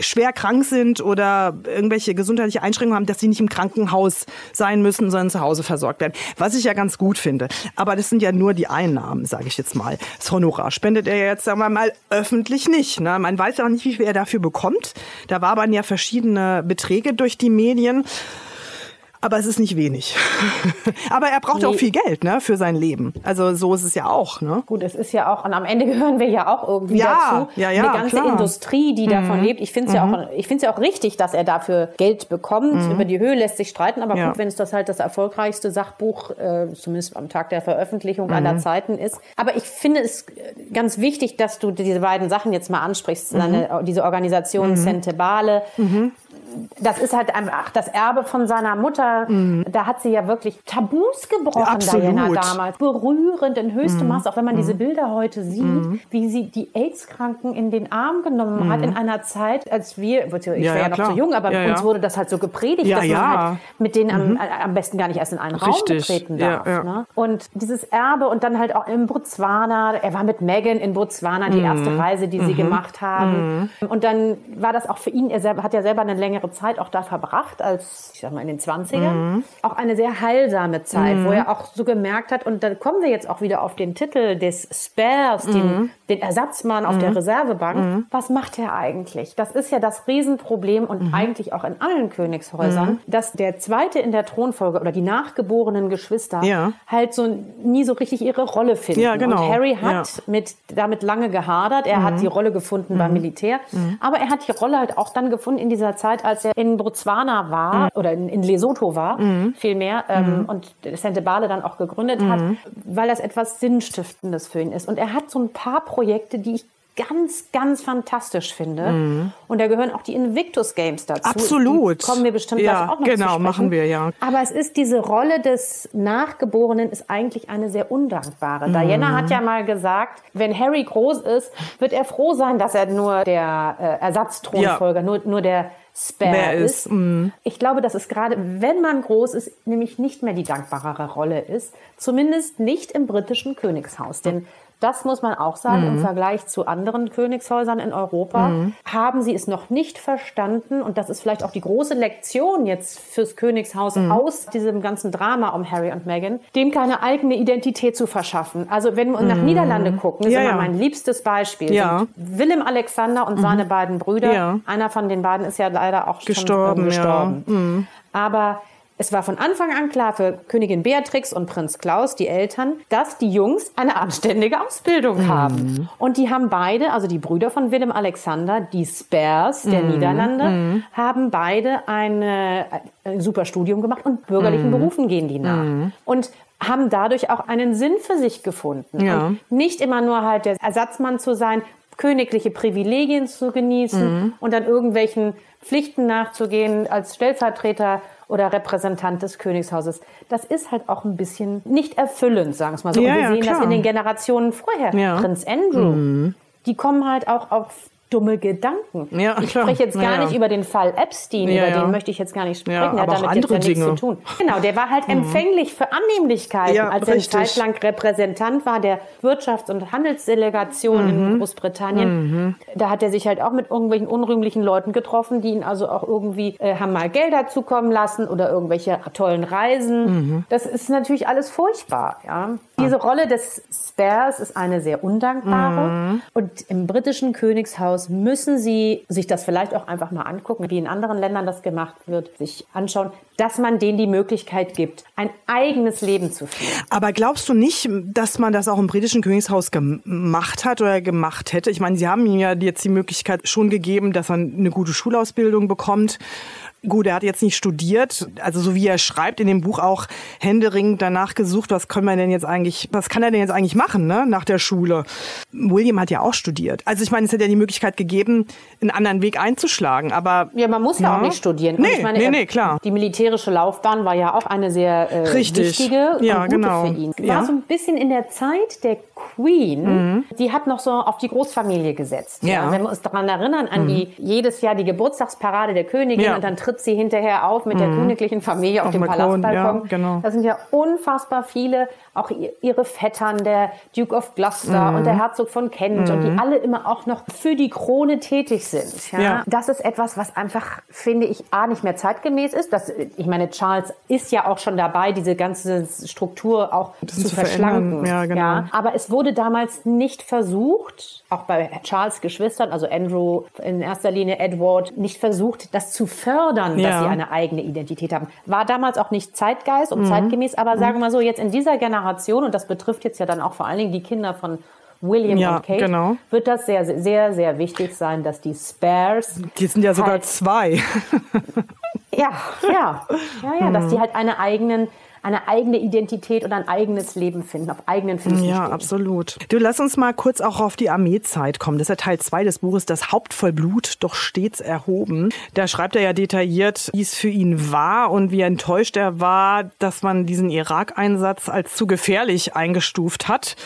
schwer krank sind oder irgendwelche gesundheitliche Einschränkungen haben, dass sie nicht im Krankenhaus sein müssen, sondern zu Hause versorgt werden. Was ich ja ganz gut finde. Aber das sind ja nur die Einnahmen, sage ich jetzt mal. Das Honorar spendet er jetzt, sagen wir mal, öffentlich nicht. Ne? Man weiß auch nicht, wie viel er dafür bekommt. Da waren ja verschiedene Beträge durch die Medien. Aber es ist nicht wenig. Aber er braucht ja auch Nee. viel Geld ne, für sein Leben. Also so ist es ja auch. Ne? Gut, es ist ja auch, und am Ende gehören wir ja auch irgendwie Ja, dazu. ja, ja, Eine ganze klar. Mhm. Industrie, die davon lebt. Ich finde es ja auch, ich finde es ja auch richtig, dass er dafür Geld bekommt. Über die Höhe lässt sich streiten, aber Mhm. Ja. gut, wenn es das halt das erfolgreichste Sachbuch, äh, zumindest am Tag der Veröffentlichung Mhm. aller Zeiten ist. Aber ich finde es ganz wichtig, dass du diese beiden Sachen jetzt mal ansprichst. Mhm. Seine, diese Organisation Centebale. Das ist halt einfach das Erbe von seiner Mutter. Da hat sie ja wirklich Tabus gebrochen, Ja, absolut. Diana damals. Berührend in höchstem Maß, auch wenn man diese Bilder heute sieht, wie sie die AIDS-Kranken in den Arm genommen hat in einer Zeit, als wir, ich war Ja, ja, ja, noch zu jung, aber Ja, ja. uns wurde das halt so gepredigt, Ja, dass man ja. halt mit denen am, am besten gar nicht erst in einen Raum Richtig. betreten Ja, darf. ja. Ne? Und dieses Erbe und dann halt auch in Botswana, er war mit Megan in Botswana, die erste Reise, die sie gemacht haben. Und dann war das auch für ihn, er hat ja selber eine längere Zeit auch da verbracht, als, ich sag mal, in den 20ern. Auch eine sehr heilsame Zeit, wo er auch so gemerkt hat, und dann kommen wir jetzt auch wieder auf den Titel des Spares, den, den Ersatzmann auf der Reservebank. Was macht er eigentlich? Das ist ja das Riesenproblem und eigentlich auch in allen Königshäusern, dass der Zweite in der Thronfolge oder die nachgeborenen Geschwister Ja. halt so nie so richtig ihre Rolle finden. Ja, genau. Und Harry hat Ja. mit, damit lange gehadert. Er hat die Rolle gefunden beim Militär. Aber er hat die Rolle halt auch dann gefunden in dieser Zeit, als er in Botswana war oder in, in Lesotho war, vielmehr, ähm, und Sentebale dann auch gegründet hat, weil das etwas Sinnstiftendes für ihn ist. Und er hat so ein paar Projekte, die ich ganz, ganz fantastisch finde. Und da gehören auch die Invictus Games dazu. Absolut. Die kommen wir bestimmt Ja, auch noch genau, machen wir, ja. Aber es ist diese Rolle des Nachgeborenen ist eigentlich eine sehr undankbare. Mhm. Diana hat ja mal gesagt, wenn Harry groß ist, wird er froh sein, dass er nur der äh, Ersatzthronfolger, nur, nur der Spare Wer ist. ist, mhm. Ich glaube, dass es gerade, wenn man groß ist, nämlich nicht mehr die dankbarere Rolle ist. Zumindest nicht im britischen Königshaus. Denn das muss man auch sagen, im Vergleich zu anderen Königshäusern in Europa, haben sie es noch nicht verstanden. Und das ist vielleicht auch die große Lektion jetzt fürs Königshaus aus diesem ganzen Drama um Harry und Meghan, dem keine eigene Identität zu verschaffen. Also wenn wir nach Niederlande gucken, ist Ja, immer ja. mein liebstes Beispiel. Ja. Willem Alexander und seine beiden Brüder. Ja. Einer von den beiden ist ja leider auch Gestorben, schon ähm, gestorben. Aber es war von Anfang an klar für Königin Beatrix und Prinz Klaus, die Eltern, dass die Jungs eine anständige Ausbildung haben. Und die haben beide, also die Brüder von Willem Alexander, die Spares der Niederlande, haben beide eine, ein super Studium gemacht und bürgerlichen Berufen gehen die nach. Und haben dadurch auch einen Sinn für sich gefunden. Ja. Und nicht immer nur halt der Ersatzmann zu sein, königliche Privilegien zu genießen und dann irgendwelchen Pflichten nachzugehen als Stellvertreter oder Repräsentant des Königshauses. Das ist halt auch ein bisschen nicht erfüllend, sagen wir mal so. Ja, und wir ja, sehen das klar. in den Generationen vorher. Ja. Mhm. Prinz Andrew, die kommen halt auch auf dumme Gedanken. Ja, ich spreche jetzt gar Ja, nicht über den Fall Epstein, Ja, über den möchte ich jetzt gar nicht sprechen. Ja, der aber hat damit jetzt andere ja nichts Dinge. Mhm. zu tun. Genau, der war halt empfänglich für Annehmlichkeiten, als er eine. Zeit lang Repräsentant war der Wirtschafts- und Handelsdelegation in Mhm. Großbritannien. Da hat er sich halt auch mit irgendwelchen unrühmlichen Leuten getroffen, die ihn also auch irgendwie äh, haben mal Gelder zukommen lassen oder irgendwelche tollen Reisen. Mhm. Das ist natürlich alles furchtbar. Ja. Diese Rolle des Spares ist eine sehr undankbare. Mhm. Und im britischen Königshaus müssen sie sich das vielleicht auch einfach mal angucken, wie in anderen Ländern das gemacht wird, sich anschauen, dass man denen die Möglichkeit gibt, ein eigenes Leben zu führen. Aber glaubst du nicht, dass man das auch im britischen Königshaus gemacht hat oder gemacht hätte? Ich meine, sie haben ihm ja jetzt die Möglichkeit schon gegeben, dass er eine gute Schulausbildung bekommt. Gut, er hat jetzt nicht studiert, also so wie er schreibt in dem Buch auch händeringend danach gesucht, was können wir denn jetzt eigentlich, was kann er denn jetzt eigentlich machen, ne, nach der Schule? William hat ja auch studiert. Also ich meine, es hätte ja die Möglichkeit gegeben, einen anderen Weg einzuschlagen, aber Ja, man muss ja, Ja. auch nicht studieren. Und Nee, ich meine, nee, nee, klar. Die militärische Laufbahn war ja auch eine sehr äh, Richtig. wichtige Ja, und gute genau. für ihn. War Ja. Mhm. so ein bisschen in der Zeit der Queen, die hat noch so auf die Großfamilie gesetzt. Ja. Mhm. Wenn wir uns daran erinnern, an die jedes Jahr die Geburtstagsparade der Königin Ja. Mhm. und dann tritt sie hinterher auf mit der königlichen Familie auf, Auf dem Balkon, Palastbalkon. ja, genau. Da sind ja unfassbar viele, auch ihr- ihre Vettern, der Duke of Gloucester und der Mhm. Herzog von Kent und die alle immer auch noch für die Krone tätig sind. Ja? Ja. Das ist etwas, was einfach, finde ich, A, nicht mehr zeitgemäß ist. Das, ich meine, Charles ist ja auch schon dabei, diese ganze Struktur auch zu zu verschlanken. Ja, genau. Aber es wurde damals nicht versucht, auch bei Charles Geschwistern, also Andrew in erster Linie, Edward, nicht versucht, das zu fördern, dass Ja. sie eine eigene Identität haben. War damals auch nicht Zeitgeist Mhm. und zeitgemäß, aber sagen wir mal so, jetzt in dieser Generation, und das betrifft jetzt ja dann auch vor allen Dingen die Kinder von William Ja, und Kate, genau. wird das sehr, sehr, sehr wichtig sein, dass die Spares die sind ja sogar halt, zwei. ja, ja, ja, ja, dass die halt eine eigenen eine eigene Identität und ein eigenes Leben finden, auf eigenen Füßen Ja, stehen. absolut. Du, lass uns mal kurz auch auf die Armeezeit kommen. Das ist ja Teil zwei des Buches, das Haupt voll Blut, doch stets erhoben. Da schreibt er ja detailliert, wie es für ihn war und wie enttäuscht er war, dass man diesen Irak-Einsatz als zu gefährlich eingestuft hat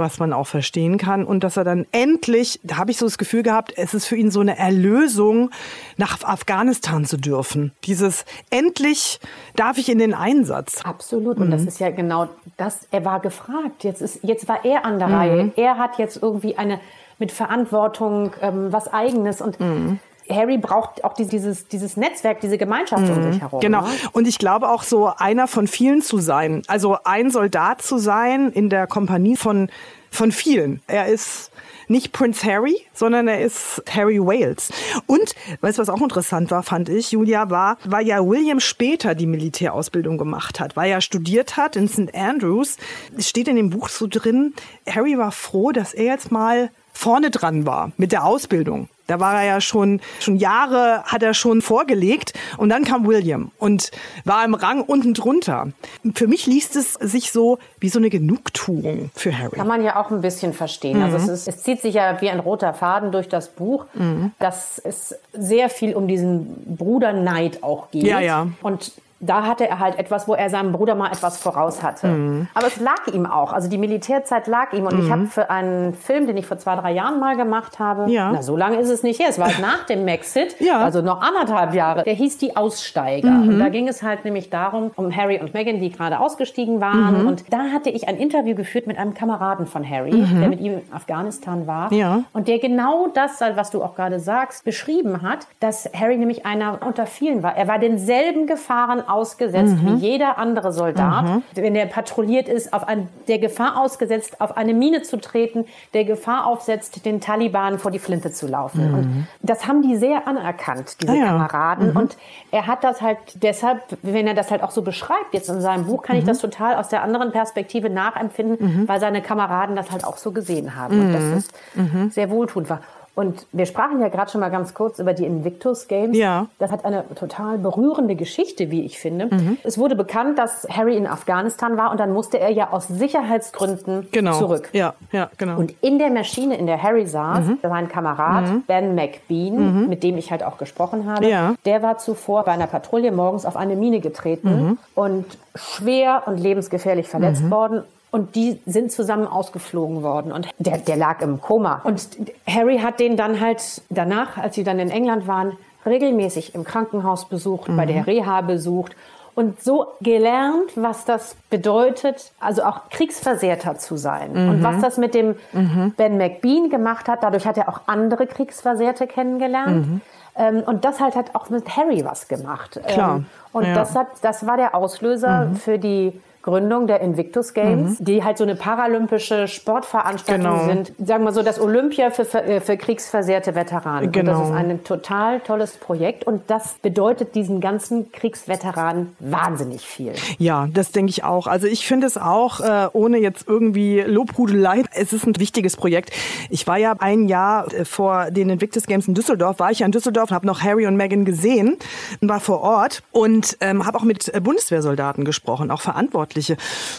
was man auch verstehen kann. Und dass er dann endlich, da habe ich so das Gefühl gehabt, es ist für ihn so eine Erlösung, nach Afghanistan zu dürfen. Dieses endlich darf ich in den Einsatz. Absolut. Und Mhm. das ist ja genau das. Er war gefragt. Jetzt ist, jetzt war er an der Mhm. Reihe. Er hat jetzt irgendwie eine mit Verantwortung ähm, was Eigenes und Mhm. Harry braucht auch dieses, dieses Netzwerk, diese Gemeinschaft um sich herum. Genau. Ne? Und ich glaube auch so einer von vielen zu sein. Also ein Soldat zu sein in der Kompanie von, von vielen. Er ist nicht Prince Harry, sondern er ist Harry Wales. Und, weißt du, was auch interessant war, fand ich, Julia, war, weil ja William später die Militärausbildung gemacht hat, weil er studiert hat in St. Andrews. Es steht in dem Buch so drin, Harry war froh, dass er jetzt mal vorne dran war mit der Ausbildung. Da war er ja schon, schon Jahre hat er schon vorgelegt und dann kam William und war im Rang unten drunter. Für mich liest es sich so wie so eine Genugtuung für Harry. Kann man ja auch ein bisschen verstehen. Mhm. Also es, ist, es zieht sich ja wie ein roter Faden durch das Buch, Mhm. dass es sehr viel um diesen Bruderneid auch geht. Ja, ja. Und da hatte er halt etwas, wo er seinem Bruder mal etwas voraus hatte. Mhm. Aber es lag ihm auch. Also die Militärzeit lag ihm. Und mhm. ich habe für einen Film, den ich vor zwei, drei Jahren mal gemacht habe, ja. na, so lange ist es nicht her. Es war halt nach dem Maxit, ja. also noch anderthalb Jahre. Der hieß Die Aussteiger. Mhm. Und da ging es halt nämlich darum, um Harry und Meghan, die gerade ausgestiegen waren. Mhm. Und da hatte ich ein Interview geführt mit einem Kameraden von Harry, mhm. der mit ihm in Afghanistan war. Ja. Und der genau das, was du auch gerade sagst, beschrieben hat, dass Harry nämlich einer unter vielen war. Er war denselben Gefahren ausgesetzt mhm. wie jeder andere Soldat. Mhm. Wenn er patrouilliert ist, auf ein, der Gefahr ausgesetzt, auf eine Mine zu treten, der Gefahr aufsetzt, den Taliban vor die Flinte zu laufen. Mhm. Und das haben die sehr anerkannt, diese ah, ja. Kameraden. Mhm. Und er hat das halt deshalb, wenn er das halt auch so beschreibt, jetzt in seinem Buch, kann ich mhm. das total aus der anderen Perspektive nachempfinden, mhm. weil seine Kameraden das halt auch so gesehen haben. Und das ist sehr wohltuend war. Und wir sprachen ja gerade schon mal ganz kurz über die Invictus Games. Ja. Das hat eine total berührende Geschichte, wie ich finde. Mhm. Es wurde bekannt, dass Harry in Afghanistan war und dann musste er ja aus Sicherheitsgründen genau. zurück. Ja, ja, genau. Und in der Maschine, in der Harry saß, mhm. sein Kamerad mhm. Ben McBean, mhm. mit dem ich halt auch gesprochen habe, ja. der war zuvor bei einer Patrouille morgens auf eine Mine getreten mhm. und schwer und lebensgefährlich verletzt mhm. worden und die sind zusammen ausgeflogen worden. Und der, der lag im Koma. Und Harry hat den dann halt danach, als sie dann in England waren, regelmäßig im Krankenhaus besucht, mhm. bei der Reha besucht und so gelernt, was das bedeutet, also auch kriegsversehrter zu sein. Mhm. Und was das mit dem mhm. Ben McBean gemacht hat, dadurch hat er auch andere Kriegsversehrte kennengelernt. Mhm. Ähm, und das halt hat auch mit Harry was gemacht. Klar. Ähm, und ja. das hat, das war der Auslöser mhm. für die Gründung der Invictus Games, mhm. die halt so eine paralympische Sportveranstaltung genau. sind. Sagen wir so, das Olympia für, für, für kriegsversehrte Veteranen. Genau. Und das ist ein total tolles Projekt und das bedeutet diesen ganzen Kriegsveteranen wahnsinnig viel. Ja, das denke ich auch. Also ich finde es auch, äh, ohne jetzt irgendwie Lobhudelei, es ist ein wichtiges Projekt. Ich war ja ein Jahr äh, vor den Invictus Games in Düsseldorf, war ich ja in Düsseldorf und habe noch Harry und Meghan gesehen, war vor Ort und ähm, habe auch mit äh, Bundeswehrsoldaten gesprochen, auch verantwortlich Verantwortliche.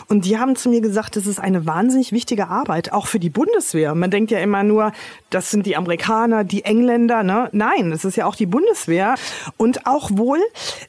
Und die haben zu mir gesagt, das ist eine wahnsinnig wichtige Arbeit, auch für die Bundeswehr. Man denkt ja immer nur, das sind die Amerikaner, die Engländer. Ne? Nein, es ist ja auch die Bundeswehr. Und auch wohl,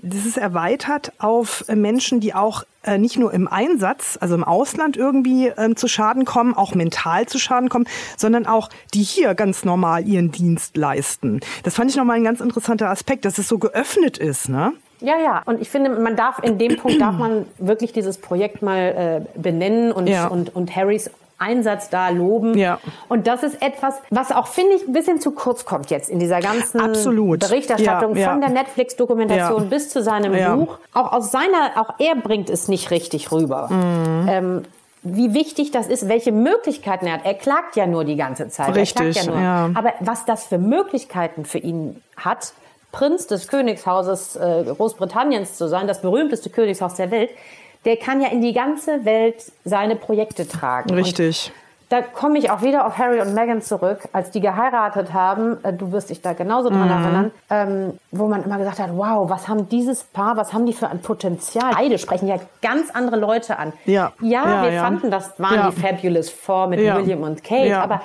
das ist erweitert auf Menschen, die auch äh, nicht nur im Einsatz, also im Ausland irgendwie ähm, zu Schaden kommen, auch mental zu Schaden kommen, sondern auch die hier ganz normal ihren Dienst leisten. Das fand ich nochmal ein ganz interessanter Aspekt, dass es so geöffnet ist. Ne? Ja, ja. Und ich finde, man darf in dem Punkt darf man wirklich dieses Projekt mal äh, benennen und, ja. und, und Harrys Einsatz da loben. Ja. Und das ist etwas, was auch, finde ich, ein bisschen zu kurz kommt jetzt in dieser ganzen Absolut. Berichterstattung ja, ja. von der Netflix-Dokumentation bis zu seinem Buch. Auch aus seiner, auch er bringt es nicht richtig rüber. Mhm. Ähm, wie wichtig das ist, welche Möglichkeiten er hat. Er klagt ja nur die ganze Zeit. Richtig, er klagt ja nur. Aber was das für Möglichkeiten für ihn hat, Prinz des Königshauses äh, Großbritanniens zu sein, das berühmteste Königshaus der Welt, der kann ja in die ganze Welt seine Projekte tragen. Richtig. Und da komme ich auch wieder auf Harry und Meghan zurück, als die geheiratet haben. Äh, du wirst dich da genauso dran mhm. erinnern, ähm, wo man immer gesagt hat: Wow, was haben dieses Paar, was haben die für ein Potenzial? Beide sprechen ja ganz andere Leute an. Ja, ja, ja wir ja. fanden, das waren die Fabulous Four mit William und Kate, aber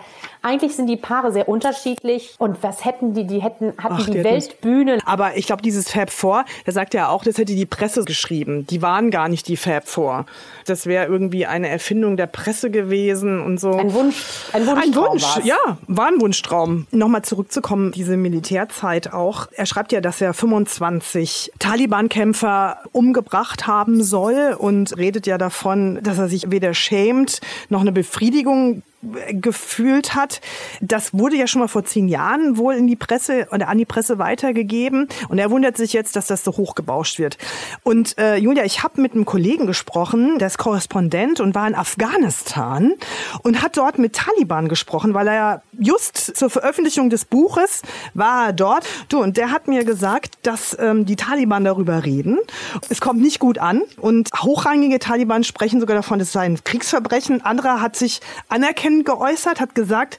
eigentlich sind die Paare sehr unterschiedlich. Und was hätten die? Die hätten, hatten Ach, die, die Weltbühne. Aber ich glaube, dieses Fab Four, der sagt ja auch, das hätte die Presse geschrieben. Die waren gar nicht die Fab Four. Das wäre irgendwie eine Erfindung der Presse gewesen und so. Ein Wunsch, ein Wunschtraum. Ein Wunsch, war's. ja, war ein Wunschtraum. Nochmal zurückzukommen, diese Militärzeit auch. Er schreibt ja, dass er 25 Taliban-Kämpfer umgebracht haben soll und redet ja davon, dass er sich weder schämt noch eine Befriedigung gefühlt hat. Das wurde ja schon mal vor zehn Jahren wohl in die Presse oder an die Presse weitergegeben. Und er wundert sich jetzt, dass das so hochgebauscht wird. Und äh, Julia, ich habe mit einem Kollegen gesprochen, der ist Korrespondent und war in Afghanistan und hat dort mit Taliban gesprochen, weil er ja just zur Veröffentlichung des Buches war er dort. Du, und der hat mir gesagt, dass ähm, die Taliban darüber reden. Es kommt nicht gut an. Und hochrangige Taliban sprechen sogar davon, es sei ein Kriegsverbrechen. Anderer hat sich anerkennt geäußert, hat gesagt,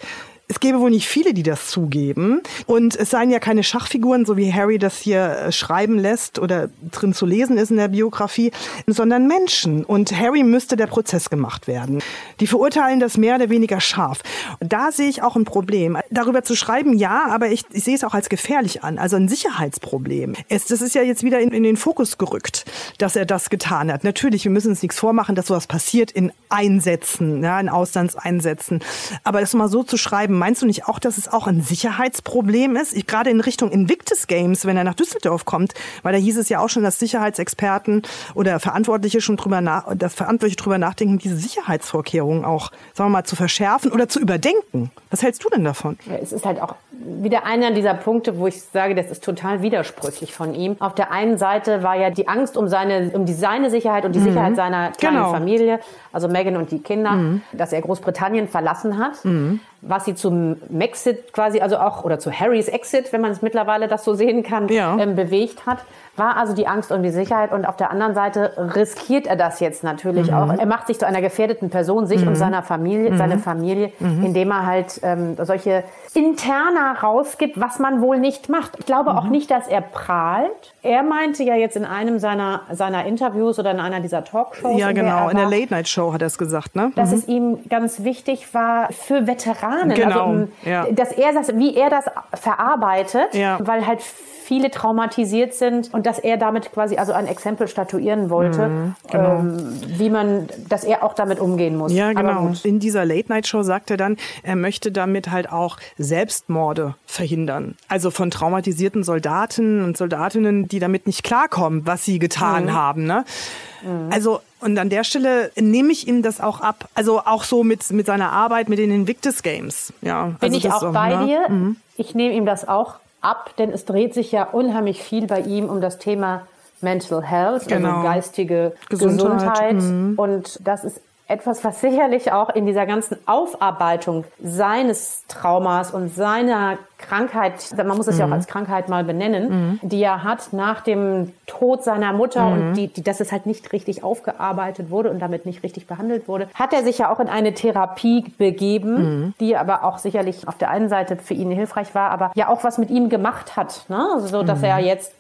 es gäbe wohl nicht viele, die das zugeben. Und es seien ja keine Schachfiguren, so wie Harry das hier äh, schreiben lässt oder drin zu lesen ist in der Biografie, sondern Menschen. Und Harry müsste der Prozess gemacht werden. Die verurteilen das mehr oder weniger scharf. Da sehe ich auch ein Problem. Darüber zu schreiben, ja, aber ich, ich sehe es auch als gefährlich an. Also ein Sicherheitsproblem. Es, das ist ja jetzt wieder in, in den Fokus gerückt, dass er das getan hat. Natürlich, wir müssen uns nichts vormachen, dass sowas passiert in Einsätzen, ja, in Auslandseinsätzen. Aber das mal so zu schreiben, meinst du nicht auch, dass es auch ein Sicherheitsproblem ist? Ich, gerade in Richtung Invictus Games, wenn er nach Düsseldorf kommt, weil da hieß es ja auch schon, dass Sicherheitsexperten oder Verantwortliche schon drüber nach, dass Verantwortliche drüber nachdenken, diese Sicherheitsvorkehrungen auch, sagen wir mal, zu verschärfen oder zu überdenken. Was hältst du denn davon? Es ist halt auch wieder einer dieser Punkte, wo ich sage, das ist total widersprüchlich von ihm. Auf der einen Seite war ja die Angst um seine, um die, seine Sicherheit und die mhm. Sicherheit seiner kleinen genau. Familie, also Meghan und die Kinder, mhm. dass er Großbritannien verlassen hat. Mhm was sie zum Maxit quasi, also auch, oder zu Harrys Exit, wenn man es mittlerweile das so sehen kann, ja. ähm, bewegt hat, war also die Angst um die Sicherheit. Und auf der anderen Seite riskiert er das jetzt natürlich mhm. auch. Er macht sich zu einer gefährdeten Person, sich mhm. und seiner Familie, mhm. seine Familie, mhm. indem er halt ähm, solche interner rausgibt, was man wohl nicht macht. Ich glaube auch mhm. nicht, dass er prahlt. Er meinte ja jetzt in einem seiner, seiner Interviews oder in einer dieser Talkshows. Ja, genau. In der Late-Night-Show hat er es gesagt, ne? Dass es ihm ganz wichtig war für Veteranen Veteranen. Genau. Also, ja. Dass er das, wie er das verarbeitet, ja. weil halt viele traumatisiert sind und dass er damit quasi also ein Exempel statuieren wollte, mhm, genau. ähm, wie man, dass er auch damit umgehen muss. Ja, genau. In dieser Late-Night-Show sagt er dann, er möchte damit halt auch Selbstmorde verhindern. Also von traumatisierten Soldaten und Soldatinnen, die damit nicht klarkommen, was sie getan mhm. haben. Ne? Mhm. Also und an der Stelle nehme ich ihm das auch ab. Also auch so mit, mit seiner Arbeit mit den Invictus Games. Ja, Bin also ich auch so, bei ne? dir. Mhm. Ich nehme ihm das auch ab, denn es dreht sich ja unheimlich viel bei ihm um das Thema Mental Health, also genau. also geistige Gesundheit. Gesundheit. Mhm. Und das ist etwas, was sicherlich auch in dieser ganzen Aufarbeitung seines Traumas und seiner Krankheit, man muss es mhm. ja auch mhm. als Krankheit mal benennen, mhm. die er hat nach dem Tod seiner Mutter mhm. und die, die, dass es halt nicht richtig aufgearbeitet wurde und damit nicht richtig behandelt wurde, hat er sich ja auch in eine Therapie begeben, mhm. die aber auch sicherlich auf der einen Seite für ihn hilfreich war, aber ja auch was mit ihm gemacht hat, ne? also so, dass er mhm. jetzt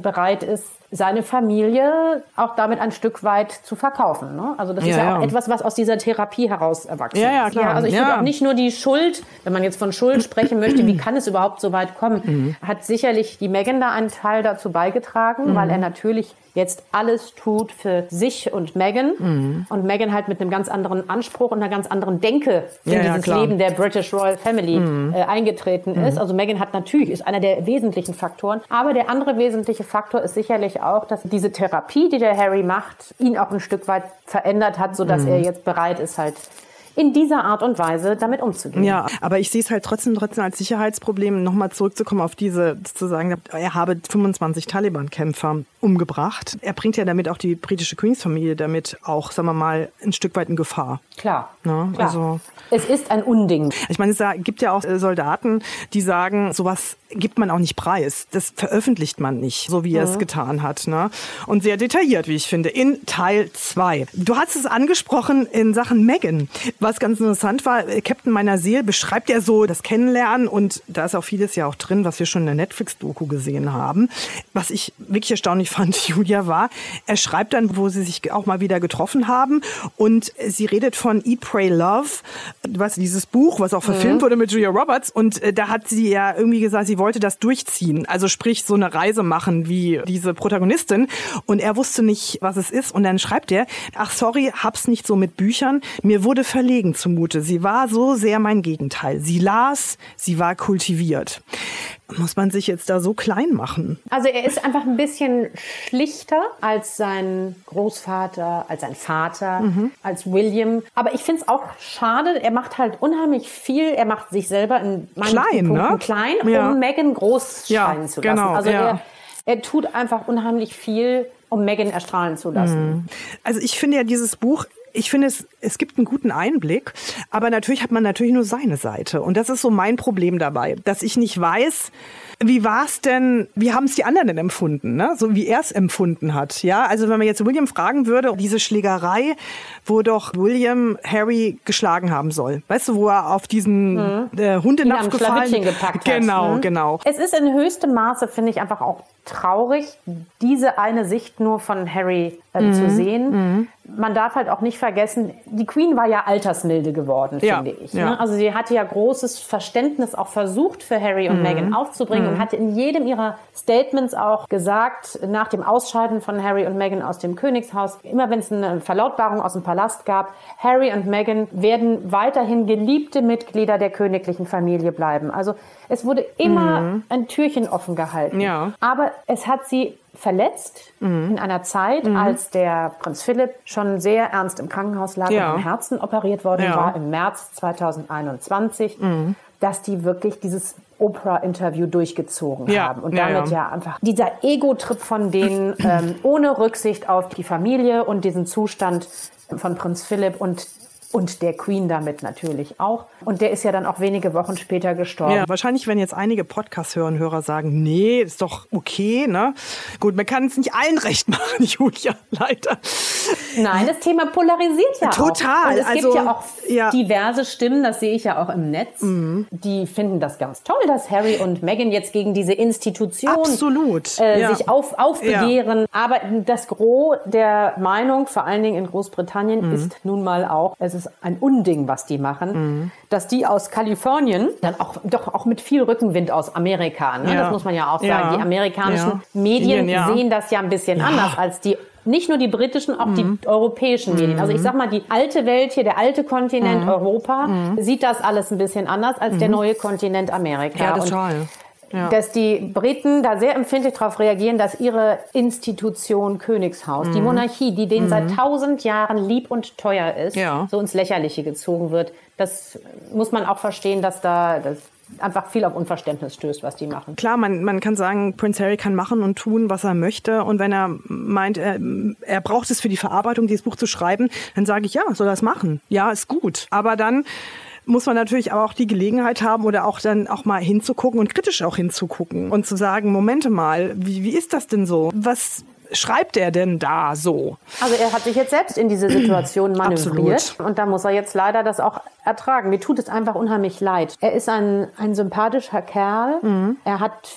bereit ist, seine Familie auch damit ein Stück weit zu verkaufen. Ne? Also das ja, ist ja, ja, auch etwas, was aus dieser Therapie heraus erwachsen ja, ja, klar. Ja, also ich finde auch nicht nur die Schuld, wenn man jetzt von Schuld sprechen möchte, wie kann es überhaupt so weit kommen, mhm. hat sicherlich die Megan da einen Teil dazu beigetragen, mhm. weil er natürlich jetzt alles tut für sich und Megan mhm. und Megan halt mit einem ganz anderen Anspruch und einer ganz anderen Denke in ja, dieses ja, Leben der British Royal Family mhm. äh, eingetreten mhm. ist. Also Megan hat natürlich, ist einer der wesentlichen Faktoren, aber der andere wesentliche Faktor ist sicherlich auch, dass diese Therapie, die der Harry macht, ihn auch ein Stück weit verändert hat, sodass mhm. er jetzt bereit ist, halt in dieser Art und Weise damit umzugehen. Ja, aber ich sehe es halt trotzdem trotzdem als Sicherheitsproblem, nochmal zurückzukommen auf diese, zu sagen, er habe 25 Taliban-Kämpfer umgebracht. Er bringt ja damit auch die britische Queens-Familie damit auch, sagen wir mal, ein Stück weit in Gefahr. Klar. Ne? Klar. Also, es ist ein Unding. Ich meine, es gibt ja auch Soldaten, die sagen, sowas gibt man auch nicht preis. Das veröffentlicht man nicht, so wie er mhm. es getan hat. Ne? Und sehr detailliert, wie ich finde, in Teil 2. Du hast es angesprochen in Sachen Megan. Was ganz interessant war, äh, Captain meiner Seele beschreibt ja so das Kennenlernen und da ist auch vieles ja auch drin, was wir schon in der Netflix-Doku gesehen haben. Was ich wirklich erstaunlich fand, Julia, war, er schreibt dann, wo sie sich auch mal wieder getroffen haben und sie redet von Eat, Pray, Love, was dieses Buch, was auch verfilmt mhm. wurde mit Julia Roberts und äh, da hat sie ja irgendwie gesagt, sie wollte das durchziehen, also sprich so eine Reise machen wie diese Protagonistin. Und er wusste nicht, was es ist. Und dann schreibt er, ach sorry, hab's nicht so mit Büchern, mir wurde verlegen zumute, sie war so sehr mein Gegenteil, sie las, sie war kultiviert. Muss man sich jetzt da so klein machen? Also er ist einfach ein bisschen schlichter als sein Großvater, als sein Vater, mhm. als William. Aber ich finde es auch schade, er macht halt unheimlich viel, er macht sich selber in manchen klein, ne? Punkten ne? klein, ja. um Megan groß scheinen ja, zu lassen. Genau, also ja. er, er tut einfach unheimlich viel, um Megan erstrahlen zu lassen. Mhm. Also ich finde ja dieses Buch ich finde, es, es gibt einen guten Einblick, aber natürlich hat man natürlich nur seine Seite. Und das ist so mein Problem dabei, dass ich nicht weiß, Wie war es denn, wie haben es die anderen denn empfunden, ne? so wie er es empfunden hat? Ja, also wenn man jetzt William fragen würde, diese Schlägerei, wo doch William Harry geschlagen haben soll. Weißt du, wo er auf diesen mhm. äh, Hundenapf gefallen gepackt Genau, mhm. genau. Es ist in höchstem Maße, finde ich, einfach auch traurig, diese eine Sicht nur von Harry äh, mhm. zu sehen. Mhm. Man darf halt auch nicht vergessen, die Queen war ja altersmilde geworden, ja. finde ich. Ja. Ne? Also sie hatte ja großes Verständnis auch versucht für Harry und mhm. Meghan aufzubringen und mhm. hatte in jedem ihrer Statements auch gesagt, nach dem Ausscheiden von Harry und Meghan aus dem Königshaus, immer wenn es eine Verlautbarung aus dem Palast gab, Harry und Meghan werden weiterhin geliebte Mitglieder der königlichen Familie bleiben. Also es wurde immer mhm. ein Türchen offen gehalten. Ja. Aber es hat sie verletzt mhm. in einer Zeit, mhm. als der Prinz Philipp schon sehr ernst im Krankenhaus lag ja. und am Herzen operiert worden ja. war im März 2021, mhm. dass die wirklich dieses Oprah-Interview durchgezogen ja. haben. Und damit ja, einfach dieser Ego-Trip von denen ähm, ohne Rücksicht auf die Familie und diesen Zustand von Prinz Philipp und und der Queen damit natürlich auch. Und der ist ja dann auch wenige Wochen später gestorben. Ja, wahrscheinlich werden jetzt einige Podcast-Hörer sagen, nee, ist doch okay, ne? Gut, man kann es nicht allen recht machen, Julia, leider. Nein, das Thema polarisiert ja Total. auch. Total. es also, gibt ja auch ja. diverse Stimmen, das sehe ich ja auch im Netz, mhm. die finden das ganz toll, dass Harry und Meghan jetzt gegen diese Institution. Äh, ja. sich auf, aufbegehren. Ja. Aber das Gros der Meinung, vor allen Dingen in Großbritannien, mhm. ist nun mal auch, es ist ein Unding, was die machen, mhm. dass die aus Kalifornien dann auch doch auch mit viel Rückenwind aus Amerika, ne? das muss man ja auch sagen, die amerikanischen Medien sehen das ja ein bisschen anders als die nicht nur die britischen, auch mhm. die europäischen Medien. Also ich sag mal, die alte Welt hier, der alte Kontinent mhm. Europa, mhm. sieht das alles ein bisschen anders als der mhm. neue Kontinent Amerika. Ja, total. Ja. Dass die Briten da sehr empfindlich darauf reagieren, dass ihre Institution Königshaus, mhm. die Monarchie, die denen mhm. seit tausend Jahren lieb und teuer ist, ja. so ins Lächerliche gezogen wird. Das muss man auch verstehen, dass da das einfach viel auf Unverständnis stößt, was die machen. Klar, man, man kann sagen, Prince Harry kann machen und tun, was er möchte. Und wenn er meint, er, er braucht es für die Verarbeitung, dieses Buch zu schreiben, dann sage ich, ja, soll er es machen. Ja, ist gut. Aber dann muss man natürlich auch die Gelegenheit haben oder auch dann auch mal hinzugucken und kritisch auch hinzugucken und zu sagen, Momente mal, wie, wie ist das denn so? Was schreibt er denn da so? Also er hat sich jetzt selbst in diese Situation manövriert Absolut. und da muss er jetzt leider das auch ertragen. Mir tut es einfach unheimlich leid. Er ist ein, ein sympathischer Kerl. Mhm. Er hat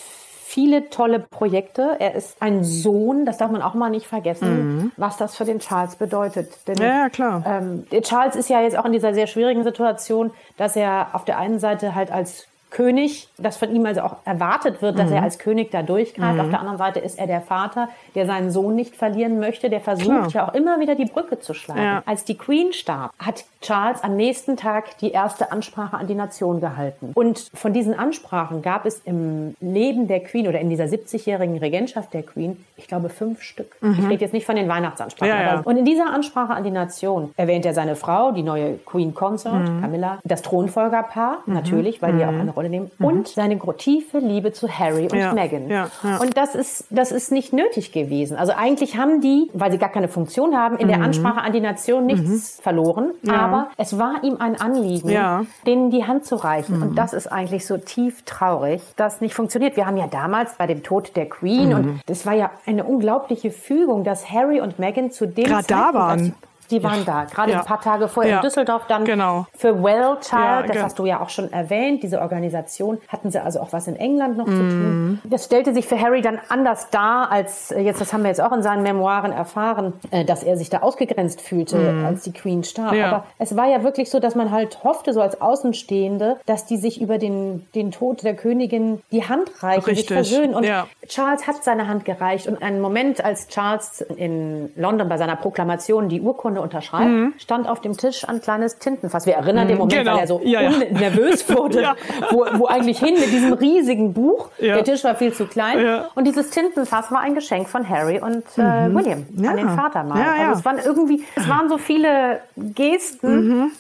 viele tolle Projekte. Er ist ein Sohn, das darf man auch mal nicht vergessen, mhm. was das für den Charles bedeutet. Denn, ja, klar. Ähm, der Charles ist ja jetzt auch in dieser sehr schwierigen Situation, dass er auf der einen Seite halt als König, dass von ihm also auch erwartet wird, dass mhm. er als König da durchgreift. Mhm. Auf der anderen Seite ist er der Vater, der seinen Sohn nicht verlieren möchte, der versucht Klar. ja auch immer wieder die Brücke zu schlagen. Ja. Als die Queen starb, hat Charles am nächsten Tag die erste Ansprache an die Nation gehalten. Und von diesen Ansprachen gab es im Leben der Queen oder in dieser 70-jährigen Regentschaft der Queen, ich glaube, fünf Stück. Mhm. Ich rede jetzt nicht von den Weihnachtsansprachen. Ja, ja. Und in dieser Ansprache an die Nation erwähnt er seine Frau, die neue Queen Consort, mhm. Camilla, das Thronfolgerpaar, mhm. natürlich, weil die auch mhm. eine Rolle nehmen, mhm. und seine tiefe Liebe zu Harry und ja. Meghan. Ja, ja. Und das ist, das ist nicht nötig gewesen. Also eigentlich haben die, weil sie gar keine Funktion haben, in der mhm. Ansprache an die Nation nichts mhm. verloren. Aber es war ihm ein Anliegen, denen die Hand zu reichen. Und das ist eigentlich so tief traurig, dass nicht funktioniert. Wir haben ja damals bei dem Tod der Queen und das war ja eine unglaubliche Fügung, dass Harry und Meghan zu dem Gerade da waren. Die waren da, gerade ja. ein paar Tage vorher ja. in Düsseldorf dann genau. für Well Child, das hast du ja auch schon erwähnt, diese Organisation, hatten sie also auch was in England noch mm. zu tun. Mhm. Das stellte sich für Harry dann anders dar, als äh, jetzt, das haben wir jetzt auch in seinen Memoiren erfahren, äh, dass er sich da ausgegrenzt fühlte, mm. als die Queen starb. Aber es war ja wirklich so, dass man halt hoffte, so als Außenstehende, dass die sich über den, den Tod der Königin die Hand reichen, Richtig. sich versöhnen. Und Charles hat seine Hand gereicht. Und einen Moment, als Charles in London bei seiner Proklamation die Urkunde Urkunde unterschreibt, mhm. stand auf dem Tisch ein kleines Tintenfass. Wir erinnern mhm. den Moment, genau. weil er so ja, ja. nervös wurde, ja. wo, wo eigentlich hin mit diesem riesigen Buch. Der Tisch war viel zu klein. Und dieses Tintenfass war ein Geschenk von Harry und äh, mhm. William an den Vater mal. Also es waren irgendwie, es waren so viele Gesten.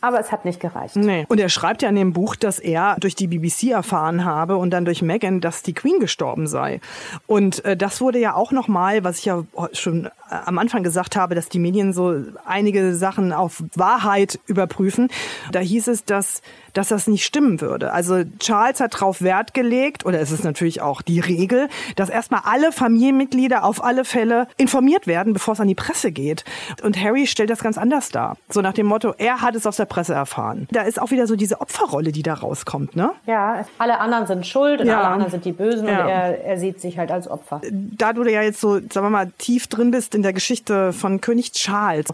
Aber es hat nicht gereicht. Nee. Und er schreibt ja in dem Buch, dass er durch die BBC erfahren habe und dann durch Meghan, dass die Queen gestorben sei. Und äh, das wurde ja auch nochmal, was ich ja schon am Anfang gesagt habe, dass die Medien so einige Sachen auf Wahrheit überprüfen, da hieß es, dass dass das nicht stimmen würde. Also Charles hat darauf Wert gelegt, oder es ist natürlich auch die Regel, dass erstmal alle Familienmitglieder auf alle Fälle informiert werden, bevor es an die Presse geht. Und Harry stellt das ganz anders dar. So nach dem Motto, er hat es aus der Presse erfahren. Da ist auch wieder so diese Opferrolle, die da rauskommt, ne? Ja, alle anderen sind schuld und ja. alle anderen sind die Bösen ja. und er, er sieht sich halt als Opfer. Da du ja jetzt so, sagen wir mal, tief drin bist in der Geschichte von König Charles,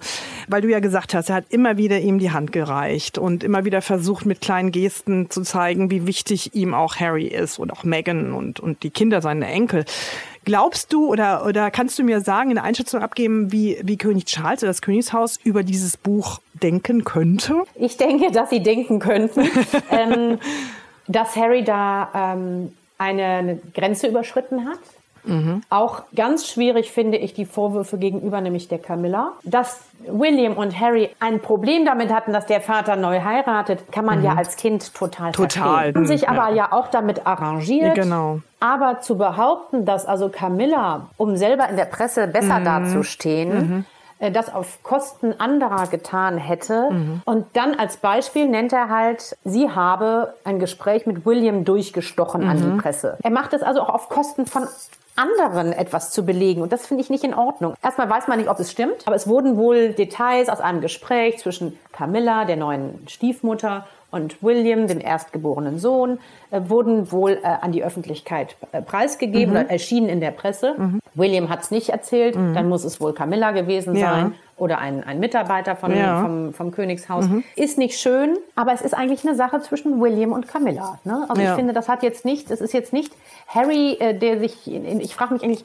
weil du ja gesagt hast, er hat immer wieder ihm die Hand gereicht und immer wieder versucht, mit kleinen Gesten zu zeigen, wie wichtig ihm auch Harry ist und auch Meghan und, und die Kinder, seine Enkel. Glaubst du oder, oder kannst du mir sagen, eine Einschätzung abgeben, wie, wie König Charles oder das Königshaus über dieses Buch denken könnte? Ich denke, dass sie denken könnten, ähm, dass Harry da ähm, eine Grenze überschritten hat. Mhm. Auch ganz schwierig finde ich die Vorwürfe gegenüber nämlich der Camilla. Dass William und Harry ein Problem damit hatten, dass der Vater neu heiratet, kann man mhm. ja als Kind total, total. verstehen. Haben sich aber ja. ja auch damit arrangiert. Genau. Aber zu behaupten, dass also Camilla, um selber in der Presse besser mhm. dazustehen, mhm. Das auf Kosten anderer getan hätte. Mhm. Und dann als Beispiel nennt er halt, sie habe ein Gespräch mit William durchgestochen mhm. an die mhm. Presse. Er macht es also auch auf Kosten von anderen etwas zu belegen. Und das finde ich nicht in Ordnung. Erstmal weiß man nicht, ob es stimmt, aber es wurden wohl Details aus einem Gespräch zwischen Camilla, der neuen Stiefmutter, und William, dem erstgeborenen Sohn, äh, wurden wohl äh, an die Öffentlichkeit äh, preisgegeben, mhm. erschienen in der Presse. Mhm. William hat es nicht erzählt, mhm. dann muss es wohl Camilla gewesen ja. sein oder ein, ein Mitarbeiter von, ja. vom, vom Königshaus. Mhm. Ist nicht schön, aber es ist eigentlich eine Sache zwischen William und Camilla. Ne? Also ja. ich finde, das hat jetzt nichts, es ist jetzt nicht Harry, äh, der sich, ich frage mich eigentlich,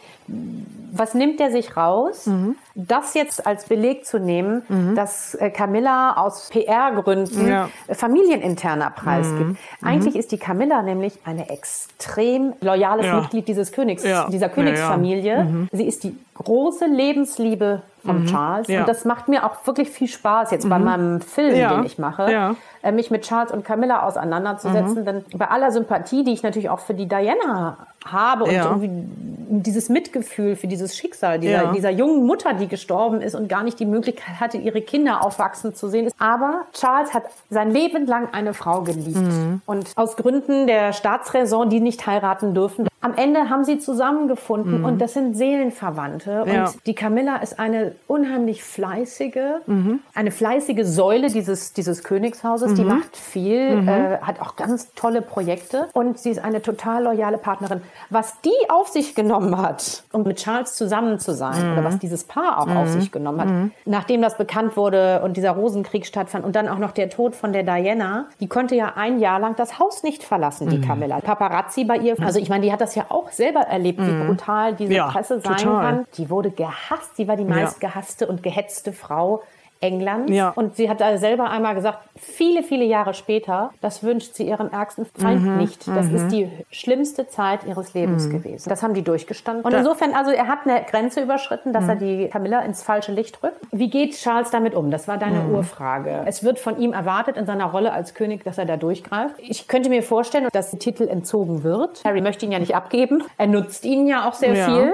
was nimmt der sich raus, mhm. das jetzt als Beleg zu nehmen, mhm. dass äh, Camilla aus PR-Gründen ja. familieninterner Preis gibt. Mhm. Eigentlich ist die Camilla nämlich eine extrem loyales Mitglied dieses Königs, dieser Königsfamilie. Mhm. Sie ist die große Lebensliebe von mhm. Charles. Ja. Und das macht mir auch wirklich viel Spaß jetzt mhm. bei meinem Film, ja. den ich mache, ja. Äh, mich mit Charles und Camilla auseinanderzusetzen. Mhm. Denn bei aller Sympathie, die ich natürlich auch für die Diana habe und irgendwie dieses Mitgefühl für dieses Schicksal dieser, dieser jungen Mutter, die gestorben ist und gar nicht die Möglichkeit hatte, ihre Kinder aufwachsen zu sehen. Aber Charles hat sein Leben lang eine Frau geliebt. Mhm. Und aus Gründen der Staatsräson, die nicht heiraten dürfen, am Ende haben sie zusammengefunden mhm. und das sind Seelenverwandte. Ja. Und die Camilla ist eine unheimlich fleißige, mhm. eine fleißige Säule dieses, dieses Königshauses. Mhm. Die macht viel, mhm. äh, hat auch ganz tolle Projekte und sie ist eine total loyale Partnerin. Was die auf sich genommen hat, um mit Charles zusammen zu sein, oder was mhm. dieses Paar auch auf mhm. sich genommen hat, nachdem das bekannt wurde und dieser Rosenkrieg stattfand und dann auch noch der Tod von der Diana, die konnte ja ein Jahr lang das Haus nicht verlassen, die Camilla. Paparazzi bei ihr, also ich meine, die hat das ja auch selber erlebt, wie mhm. brutal diese ja, Presse sein total. kann. Die wurde gehasst. Sie war die meistgehasste und gehetzte Frau Englands. Ja. Und sie hat da selber einmal gesagt, viele, viele Jahre später, das wünscht sie ihrem ärgsten Feind mhm, nicht. Das mhm. ist die schlimmste Zeit ihres Lebens mhm. gewesen. Das haben die durchgestanden. Und insofern, also er hat eine Grenze überschritten, dass er mhm. die Camilla ins falsche Licht rückt. Wie geht Charles damit um? Das war deine mhm. Urfrage. Es wird von ihm erwartet in seiner Rolle als König, dass er da durchgreift. Ich könnte mir vorstellen, dass der Titel entzogen wird. Harry möchte ihn ja nicht abgeben. Er nutzt ihn ja auch sehr ja. viel.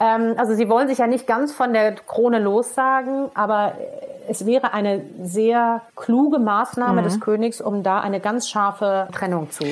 Ähm, also sie wollen sich ja nicht ganz von der Krone lossagen, aber es wäre eine sehr kluge Maßnahme mhm. des Königs, um da eine ganz scharfe Trennung zu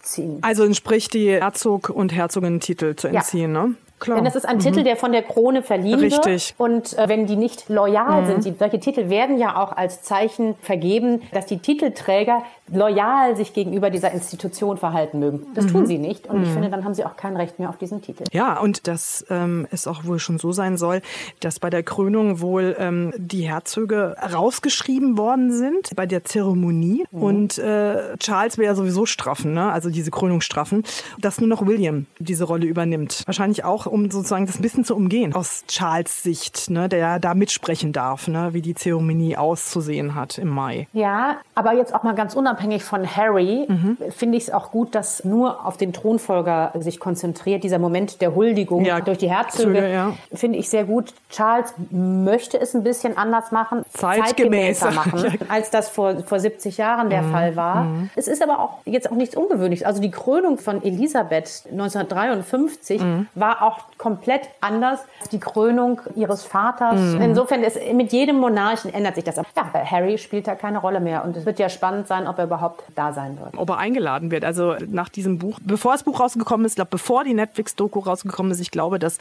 ziehen. Also entspricht die Herzog- und Herzogin-Titel zu entziehen, ja. ne? Klar. Denn das ist ein mhm. Titel, der von der Krone verliehen Richtig. wird. Und äh, wenn die nicht loyal mhm. sind, die, solche Titel werden ja auch als Zeichen vergeben, dass die Titelträger loyal sich gegenüber dieser Institution verhalten mögen. Das mhm. tun sie nicht. Und ich mhm. finde, dann haben sie auch kein Recht mehr auf diesen Titel. Ja, und dass ähm, es auch wohl schon so sein soll, dass bei der Krönung wohl ähm, die Herzöge rausgeschrieben worden sind bei der Zeremonie. Mhm. Und äh, Charles will ja sowieso straffen, ne? also diese Krönung straffen, dass nur noch William diese Rolle übernimmt. Wahrscheinlich auch, um sozusagen das ein bisschen zu umgehen aus Charles Sicht, ne? der da mitsprechen darf, ne? wie die Zeremonie auszusehen hat im Mai. Ja, aber jetzt auch mal ganz unabhängig von Harry mhm. finde ich es auch gut, dass nur auf den Thronfolger sich konzentriert. Dieser Moment der Huldigung ja, durch die Herzöge ja. finde ich sehr gut. Charles möchte es ein bisschen anders machen, zeitgemäßer machen, als das vor, vor 70 Jahren der mhm. Fall war. Mhm. Es ist aber auch jetzt auch nichts Ungewöhnliches. Also die Krönung von Elisabeth 1953 mhm. war auch auch komplett anders als die Krönung ihres Vaters. Mhm. Insofern ist mit jedem Monarchen ändert sich das. Ja, Harry spielt da keine Rolle mehr und es wird ja spannend sein, ob er überhaupt da sein wird. Ob er eingeladen wird. Also nach diesem Buch, bevor das Buch rausgekommen ist, ich glaube, bevor die Netflix-Doku rausgekommen ist, ich glaube, dass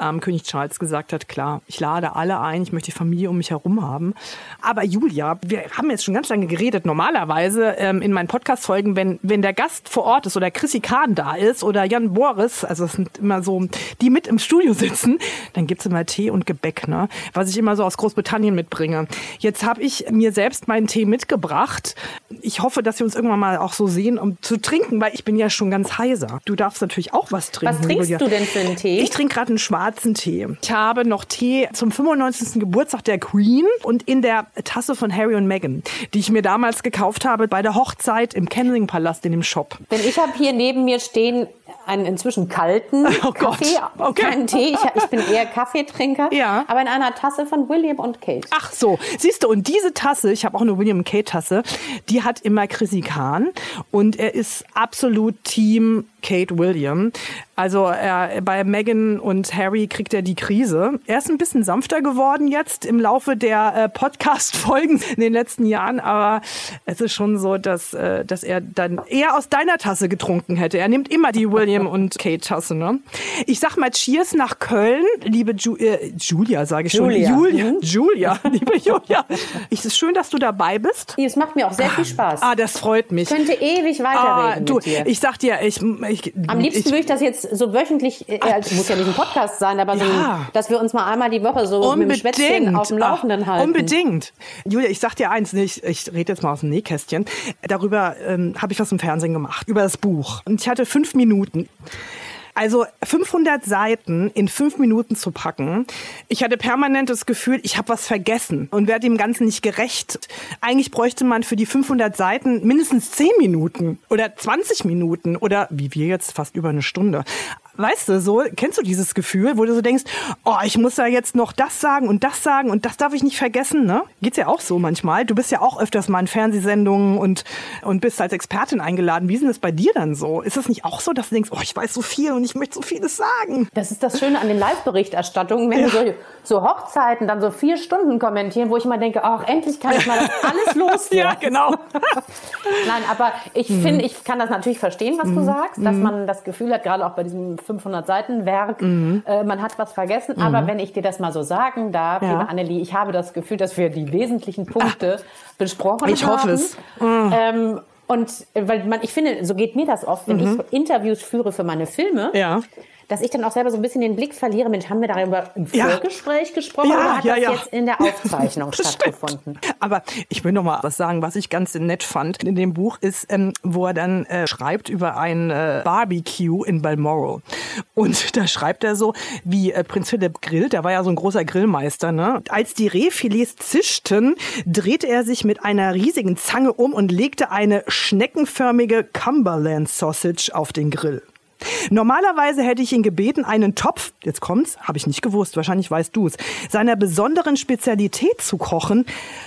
ähm, König Charles gesagt hat, klar, ich lade alle ein, ich möchte die Familie um mich herum haben. Aber Julia, wir haben jetzt schon ganz lange geredet. Normalerweise ähm, in meinen Podcast-Folgen, wenn, wenn der Gast vor Ort ist oder Chrissy Kahn da ist oder Jan Boris, also es sind immer so, die mit im Studio sitzen, dann gibt's immer Tee und Gebäck, ne? was ich immer so aus Großbritannien mitbringe. Jetzt habe ich mir selbst meinen Tee mitgebracht. Ich hoffe, dass wir uns irgendwann mal auch so sehen, um zu trinken, weil ich bin ja schon ganz heiser. Du darfst natürlich auch was trinken. Was trinkst du denn für einen Tee? Ich trinke gerade einen schwarzen Tee. Ich habe noch Tee zum 95. Geburtstag der Queen und in der Tasse von Harry und Meghan, die ich mir damals gekauft habe bei der Hochzeit im Kensington Palast in dem Shop. Denn ich habe hier neben mir stehen einen inzwischen kalten oh Kaffee, okay. keinen Tee. Ich, ich, bin eher Kaffeetrinker, ja. aber in einer Tasse von William und Kate. Ach so, siehst du, und diese Tasse, ich habe auch eine William und Kate Tasse, die hat immer Chrissy Kahn und er ist absolut Team Kate William. Also er, bei Meghan und Harry kriegt er die Krise. Er ist ein bisschen sanfter geworden jetzt im Laufe der äh, Podcast-Folgen in den letzten Jahren, aber es ist schon so, dass, äh, dass er dann eher aus deiner Tasse getrunken hätte. Er nimmt immer die William und Kate Tasse. Ne? Ich sag mal Cheers nach Köln, liebe Ju äh, Julia, sage ich schon. Julia. Julia, mhm. Julia, liebe Julia. Es ist schön, dass du dabei bist. Es macht mir auch sehr viel Spaß. Ah, das freut mich. Ich könnte ewig weiterreden ah, du, mit dir. Ich sag dir, ich, ich am liebsten ich, würde ich das jetzt so wöchentlich, äh, also muss ja nicht ein Podcast sein, aber so, ja. dass wir uns mal einmal die Woche so unbedingt. mit dem Schwätzchen auf dem Laufenden halten. Unbedingt. Julia, ich sag dir eins, ich, ich rede jetzt mal aus dem Nähkästchen. Darüber ähm, habe ich was im Fernsehen gemacht, über das Buch. Und ich hatte fünf Minuten. Also 500 Seiten in fünf Minuten zu packen. Ich hatte permanent das Gefühl, ich habe was vergessen und werde dem Ganzen nicht gerecht. Eigentlich bräuchte man für die 500 Seiten mindestens 10 Minuten oder 20 Minuten oder wie wir jetzt fast über eine Stunde. Weißt du, so, kennst du dieses Gefühl, wo du so denkst, oh, ich muss da jetzt noch das sagen und das sagen und das darf ich nicht vergessen, ne? Geht's ja auch so manchmal. Du bist ja auch öfters mal in Fernsehsendungen und, und bist als Expertin eingeladen. Wie ist denn das bei dir dann so? Ist das nicht auch so, dass du denkst, oh, ich weiß so viel und ich möchte so vieles sagen? Das ist das Schöne an den Live-Berichterstattungen, wenn ja. so, so Hochzeiten dann so vier Stunden kommentieren, wo ich immer denke, ach, endlich kann ich mal das alles loswerden. ja, genau. Nein, aber ich mhm. finde, ich kann das natürlich verstehen, was mhm. du sagst, dass mhm. man das Gefühl hat, gerade auch bei diesem 500 Seiten Werk. Mhm. Äh, man hat was vergessen. Mhm. Aber wenn ich dir das mal so sagen darf, ja. liebe Annelie, ich habe das Gefühl, dass wir die wesentlichen Punkte Ach, besprochen ich haben. Ich hoffe es. Mhm. Ähm, und weil man, ich finde, so geht mir das oft, wenn mhm. ich Interviews führe für meine Filme. Ja dass ich dann auch selber so ein bisschen den Blick verliere. Mensch, haben wir darüber im ja. Vorgespräch gesprochen ja, oder hat ja, das ja. jetzt in der Aufzeichnung stattgefunden? Aber ich will noch mal was sagen, was ich ganz nett fand in dem Buch ist, ähm, wo er dann äh, schreibt über ein äh, Barbecue in Balmoral. Und da schreibt er so, wie äh, Prinz Philipp grillt, der war ja so ein großer Grillmeister, ne? Als die Rehfilets zischten, drehte er sich mit einer riesigen Zange um und legte eine schneckenförmige Cumberland Sausage auf den Grill. Normalerweise hätte ich ihn gebeten, einen Topf, jetzt kommt's, habe ich nicht gewusst, wahrscheinlich weißt du es, seiner besonderen Spezialität zu kochen,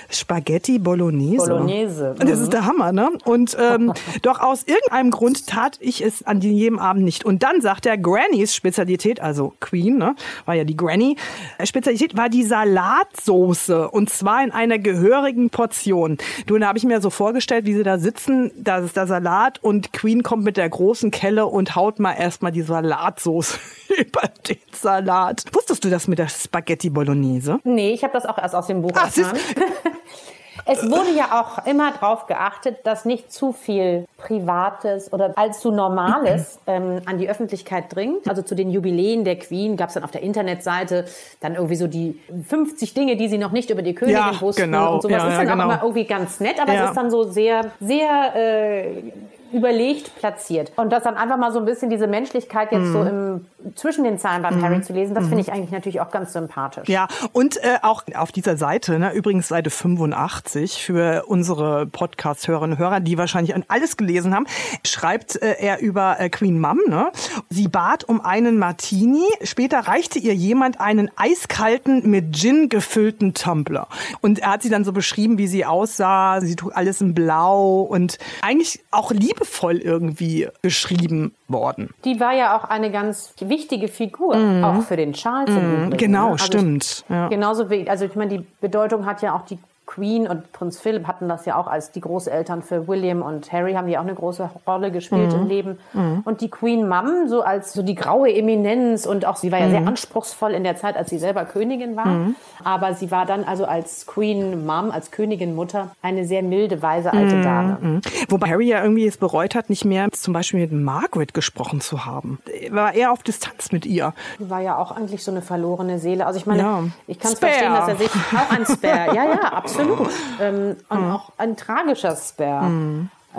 Spaghetti Bolognese. Bolognese. Mhm. Das ist der Hammer, ne? Und ähm, doch aus irgendeinem Grund tat ich es an jedem Abend nicht. Und dann sagt er, Grannys Spezialität, also Queen, ne, war ja die Granny, äh, Spezialität war die Salatsoße und zwar in einer gehörigen Portion. Du, da habe ich mir so vorgestellt, wie sie da sitzen, da ist der Salat und Queen kommt mit der großen Kelle und haut mal erstmal die Salatsauce über den Salat. Wusstest du das mit der Spaghetti Bolognese? Nee, ich habe das auch erst aus dem Buch Ach, erfahren. Es wurde ja auch immer darauf geachtet, dass nicht zu viel Privates oder allzu Normales ähm, an die Öffentlichkeit dringt. Also zu den Jubiläen der Queen gab es dann auf der Internetseite dann irgendwie so die 50 Dinge, die sie noch nicht über die Königin ja, wussten genau. und sowas. Ja, ist dann ja, genau. auch immer irgendwie ganz nett, aber es ist dann so sehr, sehr äh, überlegt platziert. Und das dann einfach mal so ein bisschen diese Menschlichkeit jetzt mhm. so im, zwischen den Zeilen beim mhm. Harry zu lesen, das mhm. finde ich eigentlich natürlich auch ganz sympathisch. Ja, und äh, auch auf dieser Seite, ne, übrigens Seite 85 für unsere Podcast-Hörerinnen und Hörer, die wahrscheinlich alles gelesen haben, schreibt äh, er über äh, Queen Mum. Ne? Sie bat um einen Martini, später reichte ihr jemand einen eiskalten, mit Gin gefüllten Tumbler. Und er hat sie dann so beschrieben, wie sie aussah, sie trug alles in blau und eigentlich auch lieb liebevoll irgendwie beschrieben. worden. Die war ja auch eine ganz wichtige Figur, auch für den Charles Übrigen. Genau, ne? Also stimmt. Ja. Genauso wie, also ich meine, die Bedeutung hat ja auch die Queen und Prinz Philipp hatten das ja auch als die Großeltern für William und Harry haben die auch eine große Rolle gespielt Mhm. im Leben. Und die Queen Mum, so als so die graue Eminenz und auch sie war ja Mhm. sehr anspruchsvoll in der Zeit, als sie selber Königin war. Aber sie war dann also als Queen Mum, als Königin Mutter eine sehr milde, weise alte Dame. Mhm. Wobei Harry ja irgendwie es bereut hat, nicht mehr zum Beispiel mit Margaret gesprochen zu haben. Er war eher auf Distanz mit ihr. War ja auch eigentlich so eine verlorene Seele. Also ich meine, Ja. ich kann es verstehen, dass er sich auch ein Spare, ja, ja, absolut. Ähm, und Mhm. auch ein tragischer Spare. Äh,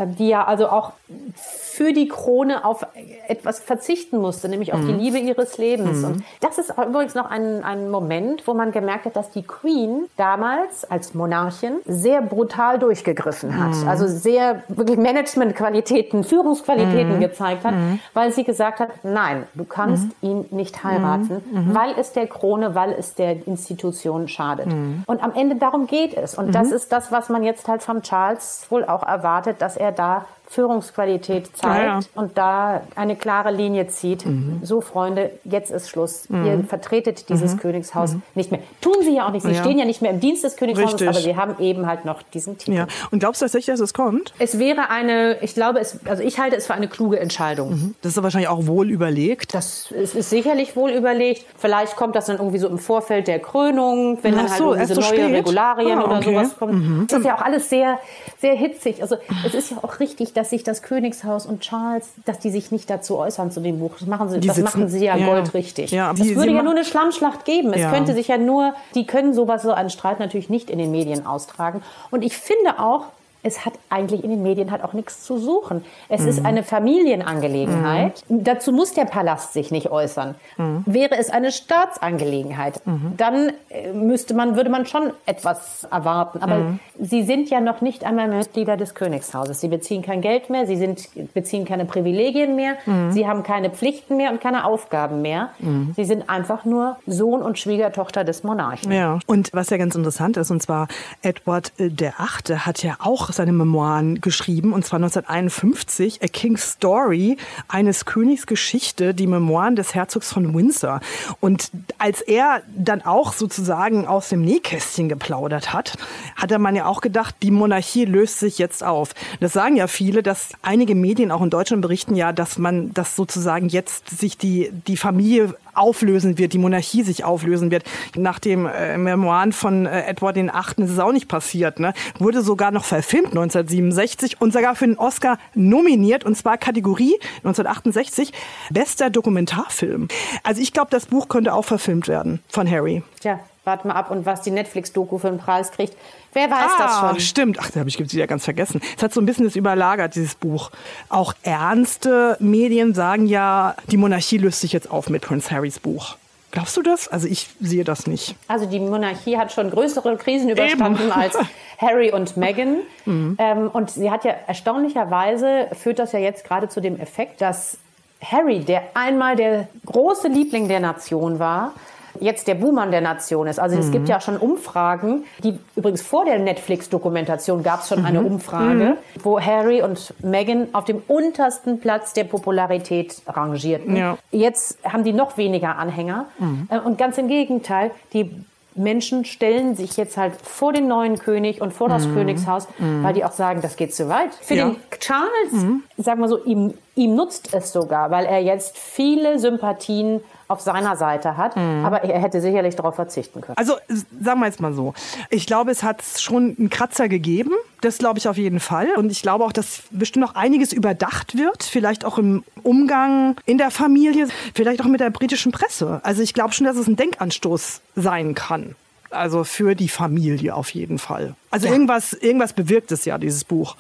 Die ja also auch für die Krone auf etwas verzichten musste, nämlich auf die Mhm. Liebe ihres Lebens. Und das ist übrigens noch ein, ein Moment, wo man gemerkt hat, dass die Queen damals als Monarchin sehr brutal durchgegriffen hat. Mhm. Also sehr wirklich Managementqualitäten, Führungsqualitäten Mhm. gezeigt hat, weil sie gesagt hat, nein, du kannst ihn nicht heiraten, Mhm. weil es der Krone, weil es der Institution schadet. Mhm. Und am Ende darum geht es. Und das ist das, was man jetzt halt von Charles wohl auch erwartet, dass er da Führungsqualität zeigt Ja, ja. und da eine klare Linie zieht. Mhm. So, Freunde, jetzt ist Schluss. Ihr vertretet dieses Königshaus nicht mehr. Tun sie ja auch nicht. Sie Mhm. Ja. stehen ja nicht mehr im Dienst des Königshauses, Richtig. aber sie haben eben halt noch diesen Titel. Und glaubst du tatsächlich, dass es kommt? Es wäre eine, ich glaube, es, also ich halte es für eine kluge Entscheidung. Das ist wahrscheinlich auch wohl überlegt. Das ist, ist sicherlich wohl überlegt. Vielleicht kommt das dann irgendwie so im Vorfeld der Krönung, wenn dann Ach halt so, irgendwie so neue spät? Regularien Ah, oder okay. Mhm. sowas kommt. Das ist ja auch alles sehr, sehr hitzig. Also es ist ja auch richtig, dass sich das Königshaus und Charles, dass die sich nicht dazu äußern zu dem Buch. Das machen sie, Die das sitzen- machen sie ja, ja. goldrichtig. Ja, es würde ja nur eine Schlammschlacht geben. Es Ja. könnte sich ja nur, die können sowas, so einen Streit natürlich nicht in den Medien austragen. Und ich finde auch, es hat eigentlich in den Medien halt auch nichts zu suchen. Es Mhm. ist eine Familienangelegenheit. Dazu muss der Palast sich nicht äußern. Mhm. Wäre es eine Staatsangelegenheit, dann äh, müsste man, würde man schon etwas erwarten. Aber Mhm. sie sind ja noch nicht einmal Mitglieder des Königshauses. Sie beziehen kein Geld mehr, sie sind, beziehen keine Privilegien mehr, Mhm. sie haben keine Pflichten mehr und keine Aufgaben mehr. Sie sind einfach nur Sohn und Schwiegertochter des Monarchen. Ja. Und was ja ganz interessant ist, und zwar Edward äh, der Achte hat ja auch seine Memoiren geschrieben, und zwar 1951, A King's Story, eines Königs Geschichte, die Memoiren des Herzogs von Windsor. Und als er dann auch sozusagen aus dem Nähkästchen geplaudert hat, hatte man ja auch gedacht, die Monarchie löst sich jetzt auf. Das sagen ja viele, dass einige Medien auch in Deutschland berichten ja, dass man, dass sozusagen jetzt sich die, die Familie auflösen wird, die Monarchie sich auflösen wird. Nach dem äh, Memoiren von äh, Edward VIII. ist es auch nicht passiert. Ne? Wurde sogar noch verfilmt 1967 und sogar für den Oscar nominiert und zwar Kategorie 1968 bester Dokumentarfilm. Also ich glaube, das Buch könnte auch verfilmt werden von Harry. Tja, warten wir ab und was die Netflix-Doku für einen Preis kriegt. Wer weiß das Ah, schon? stimmt. Ach, da habe ich wieder ganz vergessen. Es hat so ein bisschen das überlagert, dieses Buch. Auch ernste Medien sagen ja, die Monarchie löst sich jetzt auf mit Prince Harrys Buch. Glaubst du das? Also ich sehe das nicht. Also die Monarchie hat schon größere Krisen überstanden als Harry und Meghan. Ähm, und sie hat ja erstaunlicherweise, führt das ja jetzt gerade zu dem Effekt, dass Harry, der einmal der große Liebling der Nation war, jetzt der Buhmann der Nation ist. Also es gibt ja schon Umfragen, die übrigens vor der Netflix-Dokumentation gab es schon eine Umfrage, wo Harry und Meghan auf dem untersten Platz der Popularität rangierten. Ja. Jetzt haben die noch weniger Anhänger. Äh, Und ganz im Gegenteil, die Menschen stellen sich jetzt halt vor den neuen König und vor das Königshaus, weil die auch sagen, das geht zu weit. Für Ja. den Charles, sagen wir so, ihm, ihm nutzt es sogar, weil er jetzt viele Sympathien auf seiner Seite hat. Aber er hätte sicherlich darauf verzichten können. Also sagen wir jetzt mal so. Ich glaube, es hat schon einen Kratzer gegeben. Das glaube ich auf jeden Fall. Und ich glaube auch, dass bestimmt noch einiges überdacht wird. Vielleicht auch im Umgang in der Familie. Vielleicht auch mit der britischen Presse. Also ich glaube schon, dass es ein Denkanstoß sein kann. Also für die Familie auf jeden Fall. Also irgendwas, irgendwas bewirkt es ja, dieses Buch.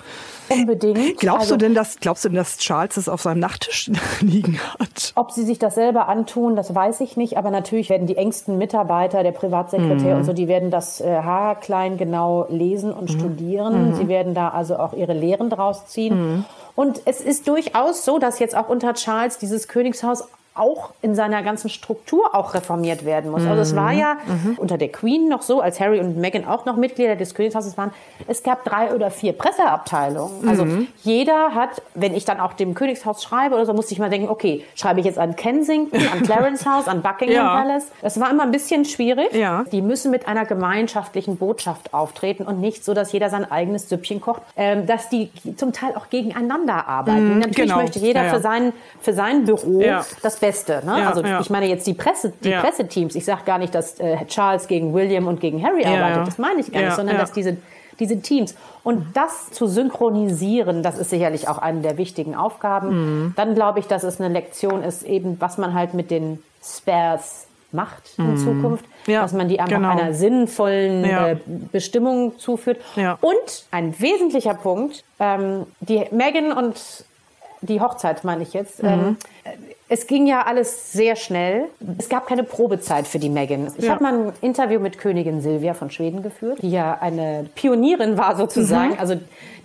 Unbedingt. Glaubst Also- du denn, dass, glaubst du denn, dass Charles es auf seinem Nachttisch liegen hat? Ob sie sich das selber antun, das weiß ich nicht. Aber natürlich werden die engsten Mitarbeiter, der Privatsekretär Mhm. und so, die werden das äh, haarklein genau lesen und Mhm. studieren. Sie werden da also auch ihre Lehren draus ziehen. Mhm. Und es ist durchaus so, dass jetzt auch unter Charles dieses Königshaus auch in seiner ganzen Struktur auch reformiert werden muss. Also es war ja unter der Queen noch so, als Harry und Meghan auch noch Mitglieder des Königshauses waren, es gab drei oder vier Presseabteilungen. Also jeder hat, wenn ich dann auch dem Königshaus schreibe oder so, musste ich mal denken, okay, schreibe ich jetzt an Kensington, an Clarence House, an Buckingham Ja. Palace. Das war immer ein bisschen schwierig. Ja. Die müssen mit einer gemeinschaftlichen Botschaft auftreten und nicht so, dass jeder sein eigenes Süppchen kocht, ähm, dass die zum Teil auch gegeneinander arbeiten. Natürlich genau. möchte jeder Ja, für sein für sein Büro das Beste. Ne? Ja, also ja. ich meine jetzt die Presse, die Ja. Presseteams. Ich sage gar nicht, dass äh, Charles gegen William und gegen Harry arbeitet. Das meine ich gar nicht, sondern dass diese diese Teams. Und das zu synchronisieren, das ist sicherlich auch eine der wichtigen Aufgaben. Mhm. Dann glaube ich, dass es eine Lektion ist, eben was man halt mit den Spares macht in Zukunft, Mhm. Ja, dass man die einfach genau. einer sinnvollen Ja. äh, Bestimmung zuführt. Ja. Und ein wesentlicher Punkt, ähm, die Megan und die Hochzeit meine ich jetzt. Mhm. Ähm, es ging ja alles sehr schnell. Es gab keine Probezeit für die Megan. Ich Ja. habe mal ein Interview mit Königin Silvia von Schweden geführt, die ja eine Pionierin war sozusagen. Mhm. Also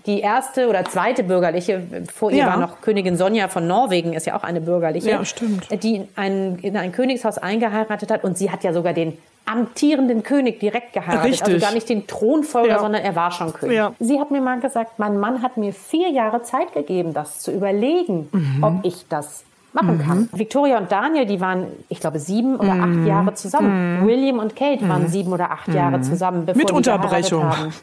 die erste oder zweite bürgerliche, vor ihr Ja. war noch Königin Sonja von Norwegen, ist ja auch eine bürgerliche, Ja, stimmt. die ein, in ein Königshaus eingeheiratet hat und sie hat ja sogar den amtierenden König direkt geheiratet. Richtig. Also gar nicht den Thronfolger, Ja. sondern er war schon König. Ja. Sie hat mir mal gesagt, mein Mann hat mir vier Jahre Zeit gegeben, das zu überlegen, Mhm. ob ich das machen kann. Victoria und Daniel, die waren, ich glaube, sieben oder Mhm. acht Jahre zusammen. William und Kate waren sieben oder acht Jahre zusammen, bevor Mit Unterbrechung. haben.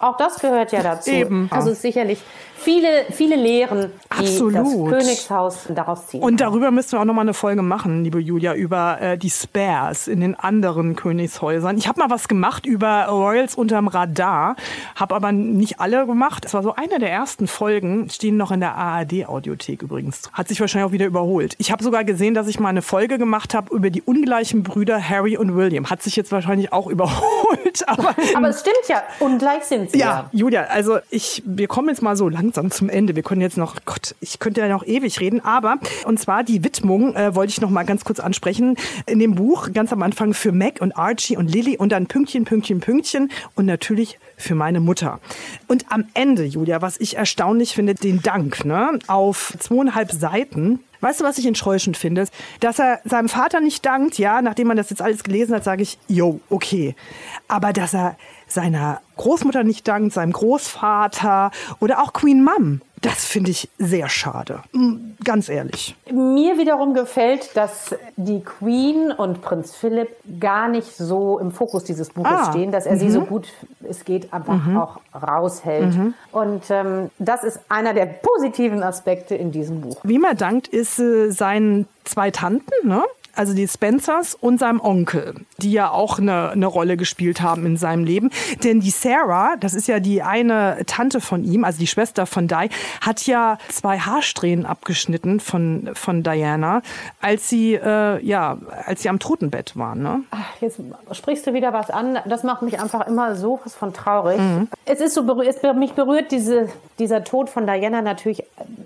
Auch das gehört ja dazu. Eben. Also sicherlich viele, viele Lehren, die Absolut. das Königshaus daraus ziehen. Und darüber müssen wir auch noch mal eine Folge machen, liebe Julia, über äh, die Spares in den anderen Königshäusern. Ich habe mal was gemacht über Royals unterm Radar, habe aber nicht alle gemacht. Es war so eine der ersten Folgen, stehen noch in der ARD-Audiothek übrigens. Hat sich wahrscheinlich auch wieder überholt. Ich habe sogar gesehen, dass ich mal eine Folge gemacht habe über die ungleichen Brüder Harry und William. Hat sich jetzt wahrscheinlich auch überholt, aber Aber es stimmt ja, ungleich sind sie ja. ja, Julia, also ich, wir kommen jetzt mal so langsam zum Ende. Wir können jetzt noch, Gott, ich könnte ja noch ewig reden, aber und zwar die Widmung äh, wollte ich noch mal ganz kurz ansprechen. In dem Buch ganz am Anfang für Mac und Archie und Lily und dann Pünktchen, Pünktchen, Pünktchen und natürlich für meine Mutter. Und am Ende, Julia, was ich erstaunlich finde, den Dank, ne, auf zweieinhalb Seiten. Weißt du, was ich enttäuschend finde? Dass er seinem Vater nicht dankt, ja, nachdem man das jetzt alles gelesen hat, sage ich, jo, okay. Aber dass er seiner Großmutter nicht dankt, seinem Großvater oder auch Queen Mum, das finde ich sehr schade. Ganz ehrlich. Mir wiederum gefällt, dass die Queen und Prinz Philipp gar nicht so im Fokus dieses Buches Ah, stehen, dass er sie so gut es geht einfach auch raushält. Und ähm, das ist einer der positiven Aspekte in diesem Buch. Wie man dankt, ist äh, seinen zwei Tanten, ne? Also die Spencers und seinem Onkel, die ja auch eine, eine Rolle gespielt haben in seinem Leben. Denn die Sarah, das ist ja die eine Tante von ihm, also die Schwester von Di, hat ja zwei Haarsträhnen abgeschnitten von, von Diana, als sie, äh, ja, als sie am Totenbett war. Ne? Ach, jetzt sprichst du wieder was an. Das macht mich einfach immer so was von traurig. Es ist so berühr- es, mich berührt diese, dieser Tod von Diana natürlich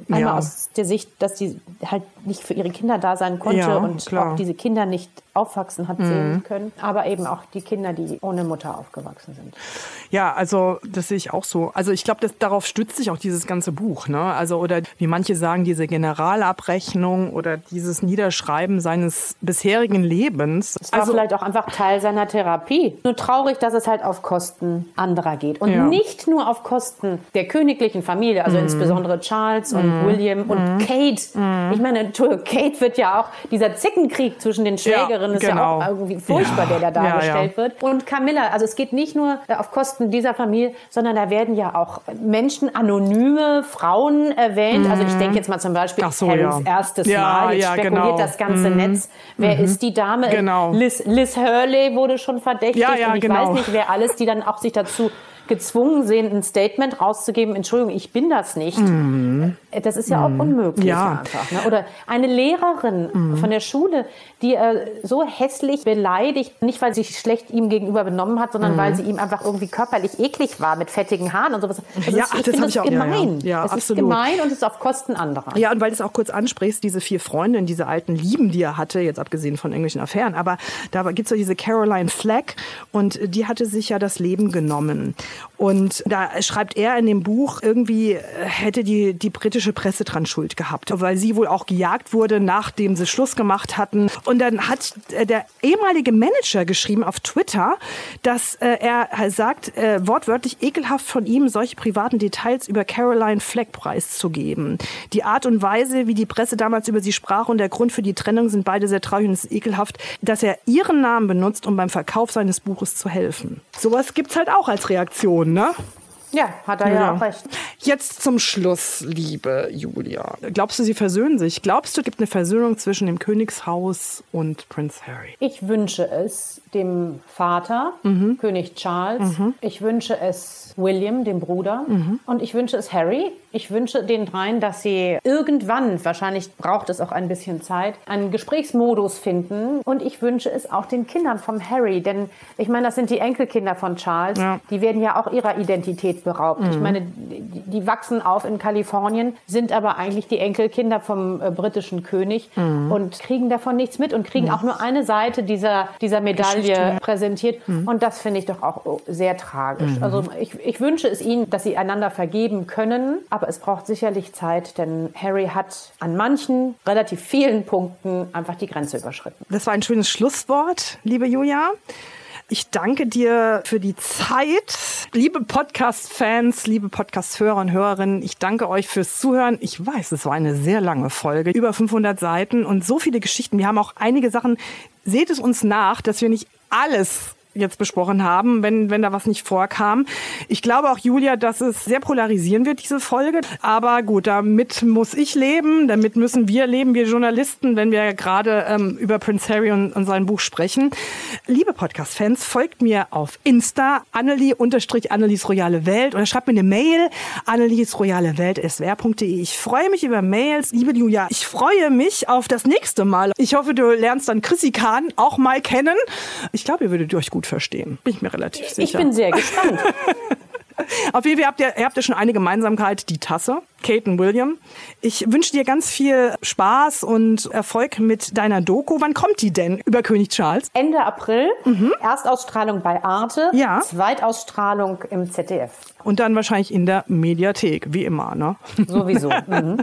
einmal Ja. aus der Sicht, dass sie halt nicht für ihre Kinder da sein konnte Ja, und klar. Auch diese Kinder nicht aufwachsen hat sehen können, aber eben auch die Kinder, die ohne Mutter aufgewachsen sind. Ja, also das sehe ich auch so. Also ich glaube, darauf stützt sich auch dieses ganze Buch. Ne? Also oder wie manche sagen, diese Generalabrechnung oder dieses Niederschreiben seines bisherigen Lebens. Es war also vielleicht auch einfach Teil seiner Therapie. Nur traurig, dass es halt auf Kosten anderer geht. Und Ja. Mhm. nicht nur auf Kosten der königlichen Familie, also insbesondere Charles und William und Kate. Ich meine, Kate wird ja auch, dieser Zickenkrieg zwischen den Schwägerinnen ist ja genau. auch irgendwie furchtbar, Ja, der da ja, ja. dargestellt wird. Und Camilla, also es geht nicht nur äh, auf Kosten dieser Familie, sondern da werden ja auch Menschen, anonyme Frauen erwähnt. Also ich denke jetzt mal zum Beispiel Ach so, Harrys ja. erstes Ja, Mal. Jetzt ja, spekuliert genau. das ganze Netz. Wer ist die Dame? Genau. Liz, Liz Hurley wurde schon verdächtigt Ja, ja, und ich genau. weiß nicht, wer alles, die dann auch sich dazu gezwungen sehen, ein Statement rauszugeben, Entschuldigung, ich bin das nicht. Äh, Das ist ja auch unmöglich Mhm. Ja. Mhm. einfach. Ne? Oder eine Lehrerin von der Schule, die äh, so hässlich beleidigt, nicht weil sie sich schlecht ihm gegenüber benommen hat, sondern weil sie ihm einfach irgendwie körperlich eklig war mit fettigen Haaren und sowas. Das Mhm. Ja, ist, ach, das finde hab das ich auch- ja, ja. gemein. Ja, es ist absolut. gemein und es ist auf Kosten anderer. Ja, und weil du es auch kurz ansprichst, diese vier Freundinnen, diese alten Lieben, die er hatte, jetzt abgesehen von irgendwelchen Affären, aber da gibt es so diese Caroline Fleck und die hatte sich ja das Leben genommen. Und da schreibt er in dem Buch, irgendwie äh, hätte die, die britische Presse dran Schuld gehabt, weil sie wohl auch gejagt wurde, nachdem sie Schluss gemacht hatten. Und dann hat äh, der ehemalige Manager geschrieben auf Twitter, dass äh, er sagt, wortwörtlich ekelhaft von ihm, solche privaten Details über Caroline Fleck preiszugeben. Die Art und Weise, wie die Presse damals über sie sprach und der Grund für die Trennung sind beide sehr traurig und es ist ekelhaft, dass er ihren Namen benutzt, um beim Verkauf seines Buches zu helfen. Sowas gibt's halt auch als Reaktion, ne? Ja, hat er ja, ja auch recht. Jetzt zum Schluss, liebe Julia. Glaubst du, sie versöhnen sich? Glaubst du, es gibt eine Versöhnung zwischen dem Königshaus und Prince Harry? Ich wünsche es dem Vater, mhm. König Charles. Mhm. Ich wünsche es William, dem Bruder. Mhm. Und ich wünsche es Harry. Ich wünsche den dreien, dass sie irgendwann, wahrscheinlich braucht es auch ein bisschen Zeit, einen Gesprächsmodus finden. Und ich wünsche es auch den Kindern vom Harry. Denn ich meine, das sind die Enkelkinder von Charles. Ja. Die werden ja auch ihrer Identität beraubt. Ich mhm. meine, die, die, wachsen auf in Kalifornien, sind aber eigentlich die Enkelkinder vom äh, britischen König mhm. und kriegen davon nichts mit und kriegen auch nur eine Seite dieser, dieser Medaille Geschichte. präsentiert. Mhm. Und das finde ich doch auch sehr tragisch. Mhm. Also ich, ich wünsche es ihnen, dass sie einander vergeben können, aber es braucht sicherlich Zeit, denn Harry hat an manchen, relativ vielen Punkten einfach die Grenze überschritten. Das war ein schönes Schlusswort, liebe Julia. Ich danke dir für die Zeit. Liebe Podcast-Fans, liebe Podcast-Hörer und Hörerinnen, ich danke euch fürs Zuhören. Ich weiß, es war eine sehr lange Folge, über 500 Seiten und so viele Geschichten. Wir haben auch einige Sachen, seht es uns nach, dass wir nicht alles jetzt besprochen haben, wenn, wenn da was nicht vorkam. Ich glaube auch, Julia, dass es sehr polarisieren wird, diese Folge. Aber gut, damit muss ich leben, damit müssen wir leben, wir Journalisten, wenn wir gerade ähm, über Prince Harry und, und sein Buch sprechen. Liebe Podcast-Fans, folgt mir auf Insta, Annelie unterstrich Annelies Royale Welt oder schreibt mir eine Mail, Annelies Royale Welt, swr.de. Ich freue mich über Mails. Liebe Julia, ich freue mich auf das nächste Mal. Ich hoffe, du lernst dann Chrissy Kahn auch mal kennen. Ich glaube, ihr würdet euch gut verstehen. Bin ich mir relativ sicher. Ich bin sehr gespannt. Auf jeden Fall habt ihr, ihr habt ja schon eine Gemeinsamkeit, die Tasse. Kate und William. Ich wünsche dir ganz viel Spaß und Erfolg mit deiner Doku. Wann kommt die denn über König Charles? Ende April. Mhm. Erstausstrahlung bei Arte. Ja. Zweitausstrahlung im ZDF. Und dann wahrscheinlich in der Mediathek, wie immer, ne? Sowieso. Mhm.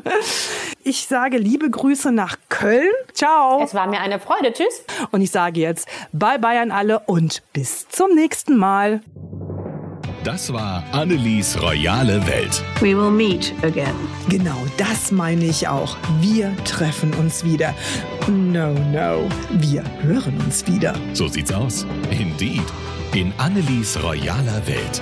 Ich sage liebe Grüße nach Köln. Ciao. Es war mir eine Freude. Tschüss. Und ich sage jetzt bye bye an alle und bis zum nächsten Mal. Das war Annelies royale Welt. We will meet again. Genau, das meine ich auch. Wir treffen uns wieder. No, no, wir hören uns wieder. So sieht's aus. Indeed. In Annelies royaler Welt.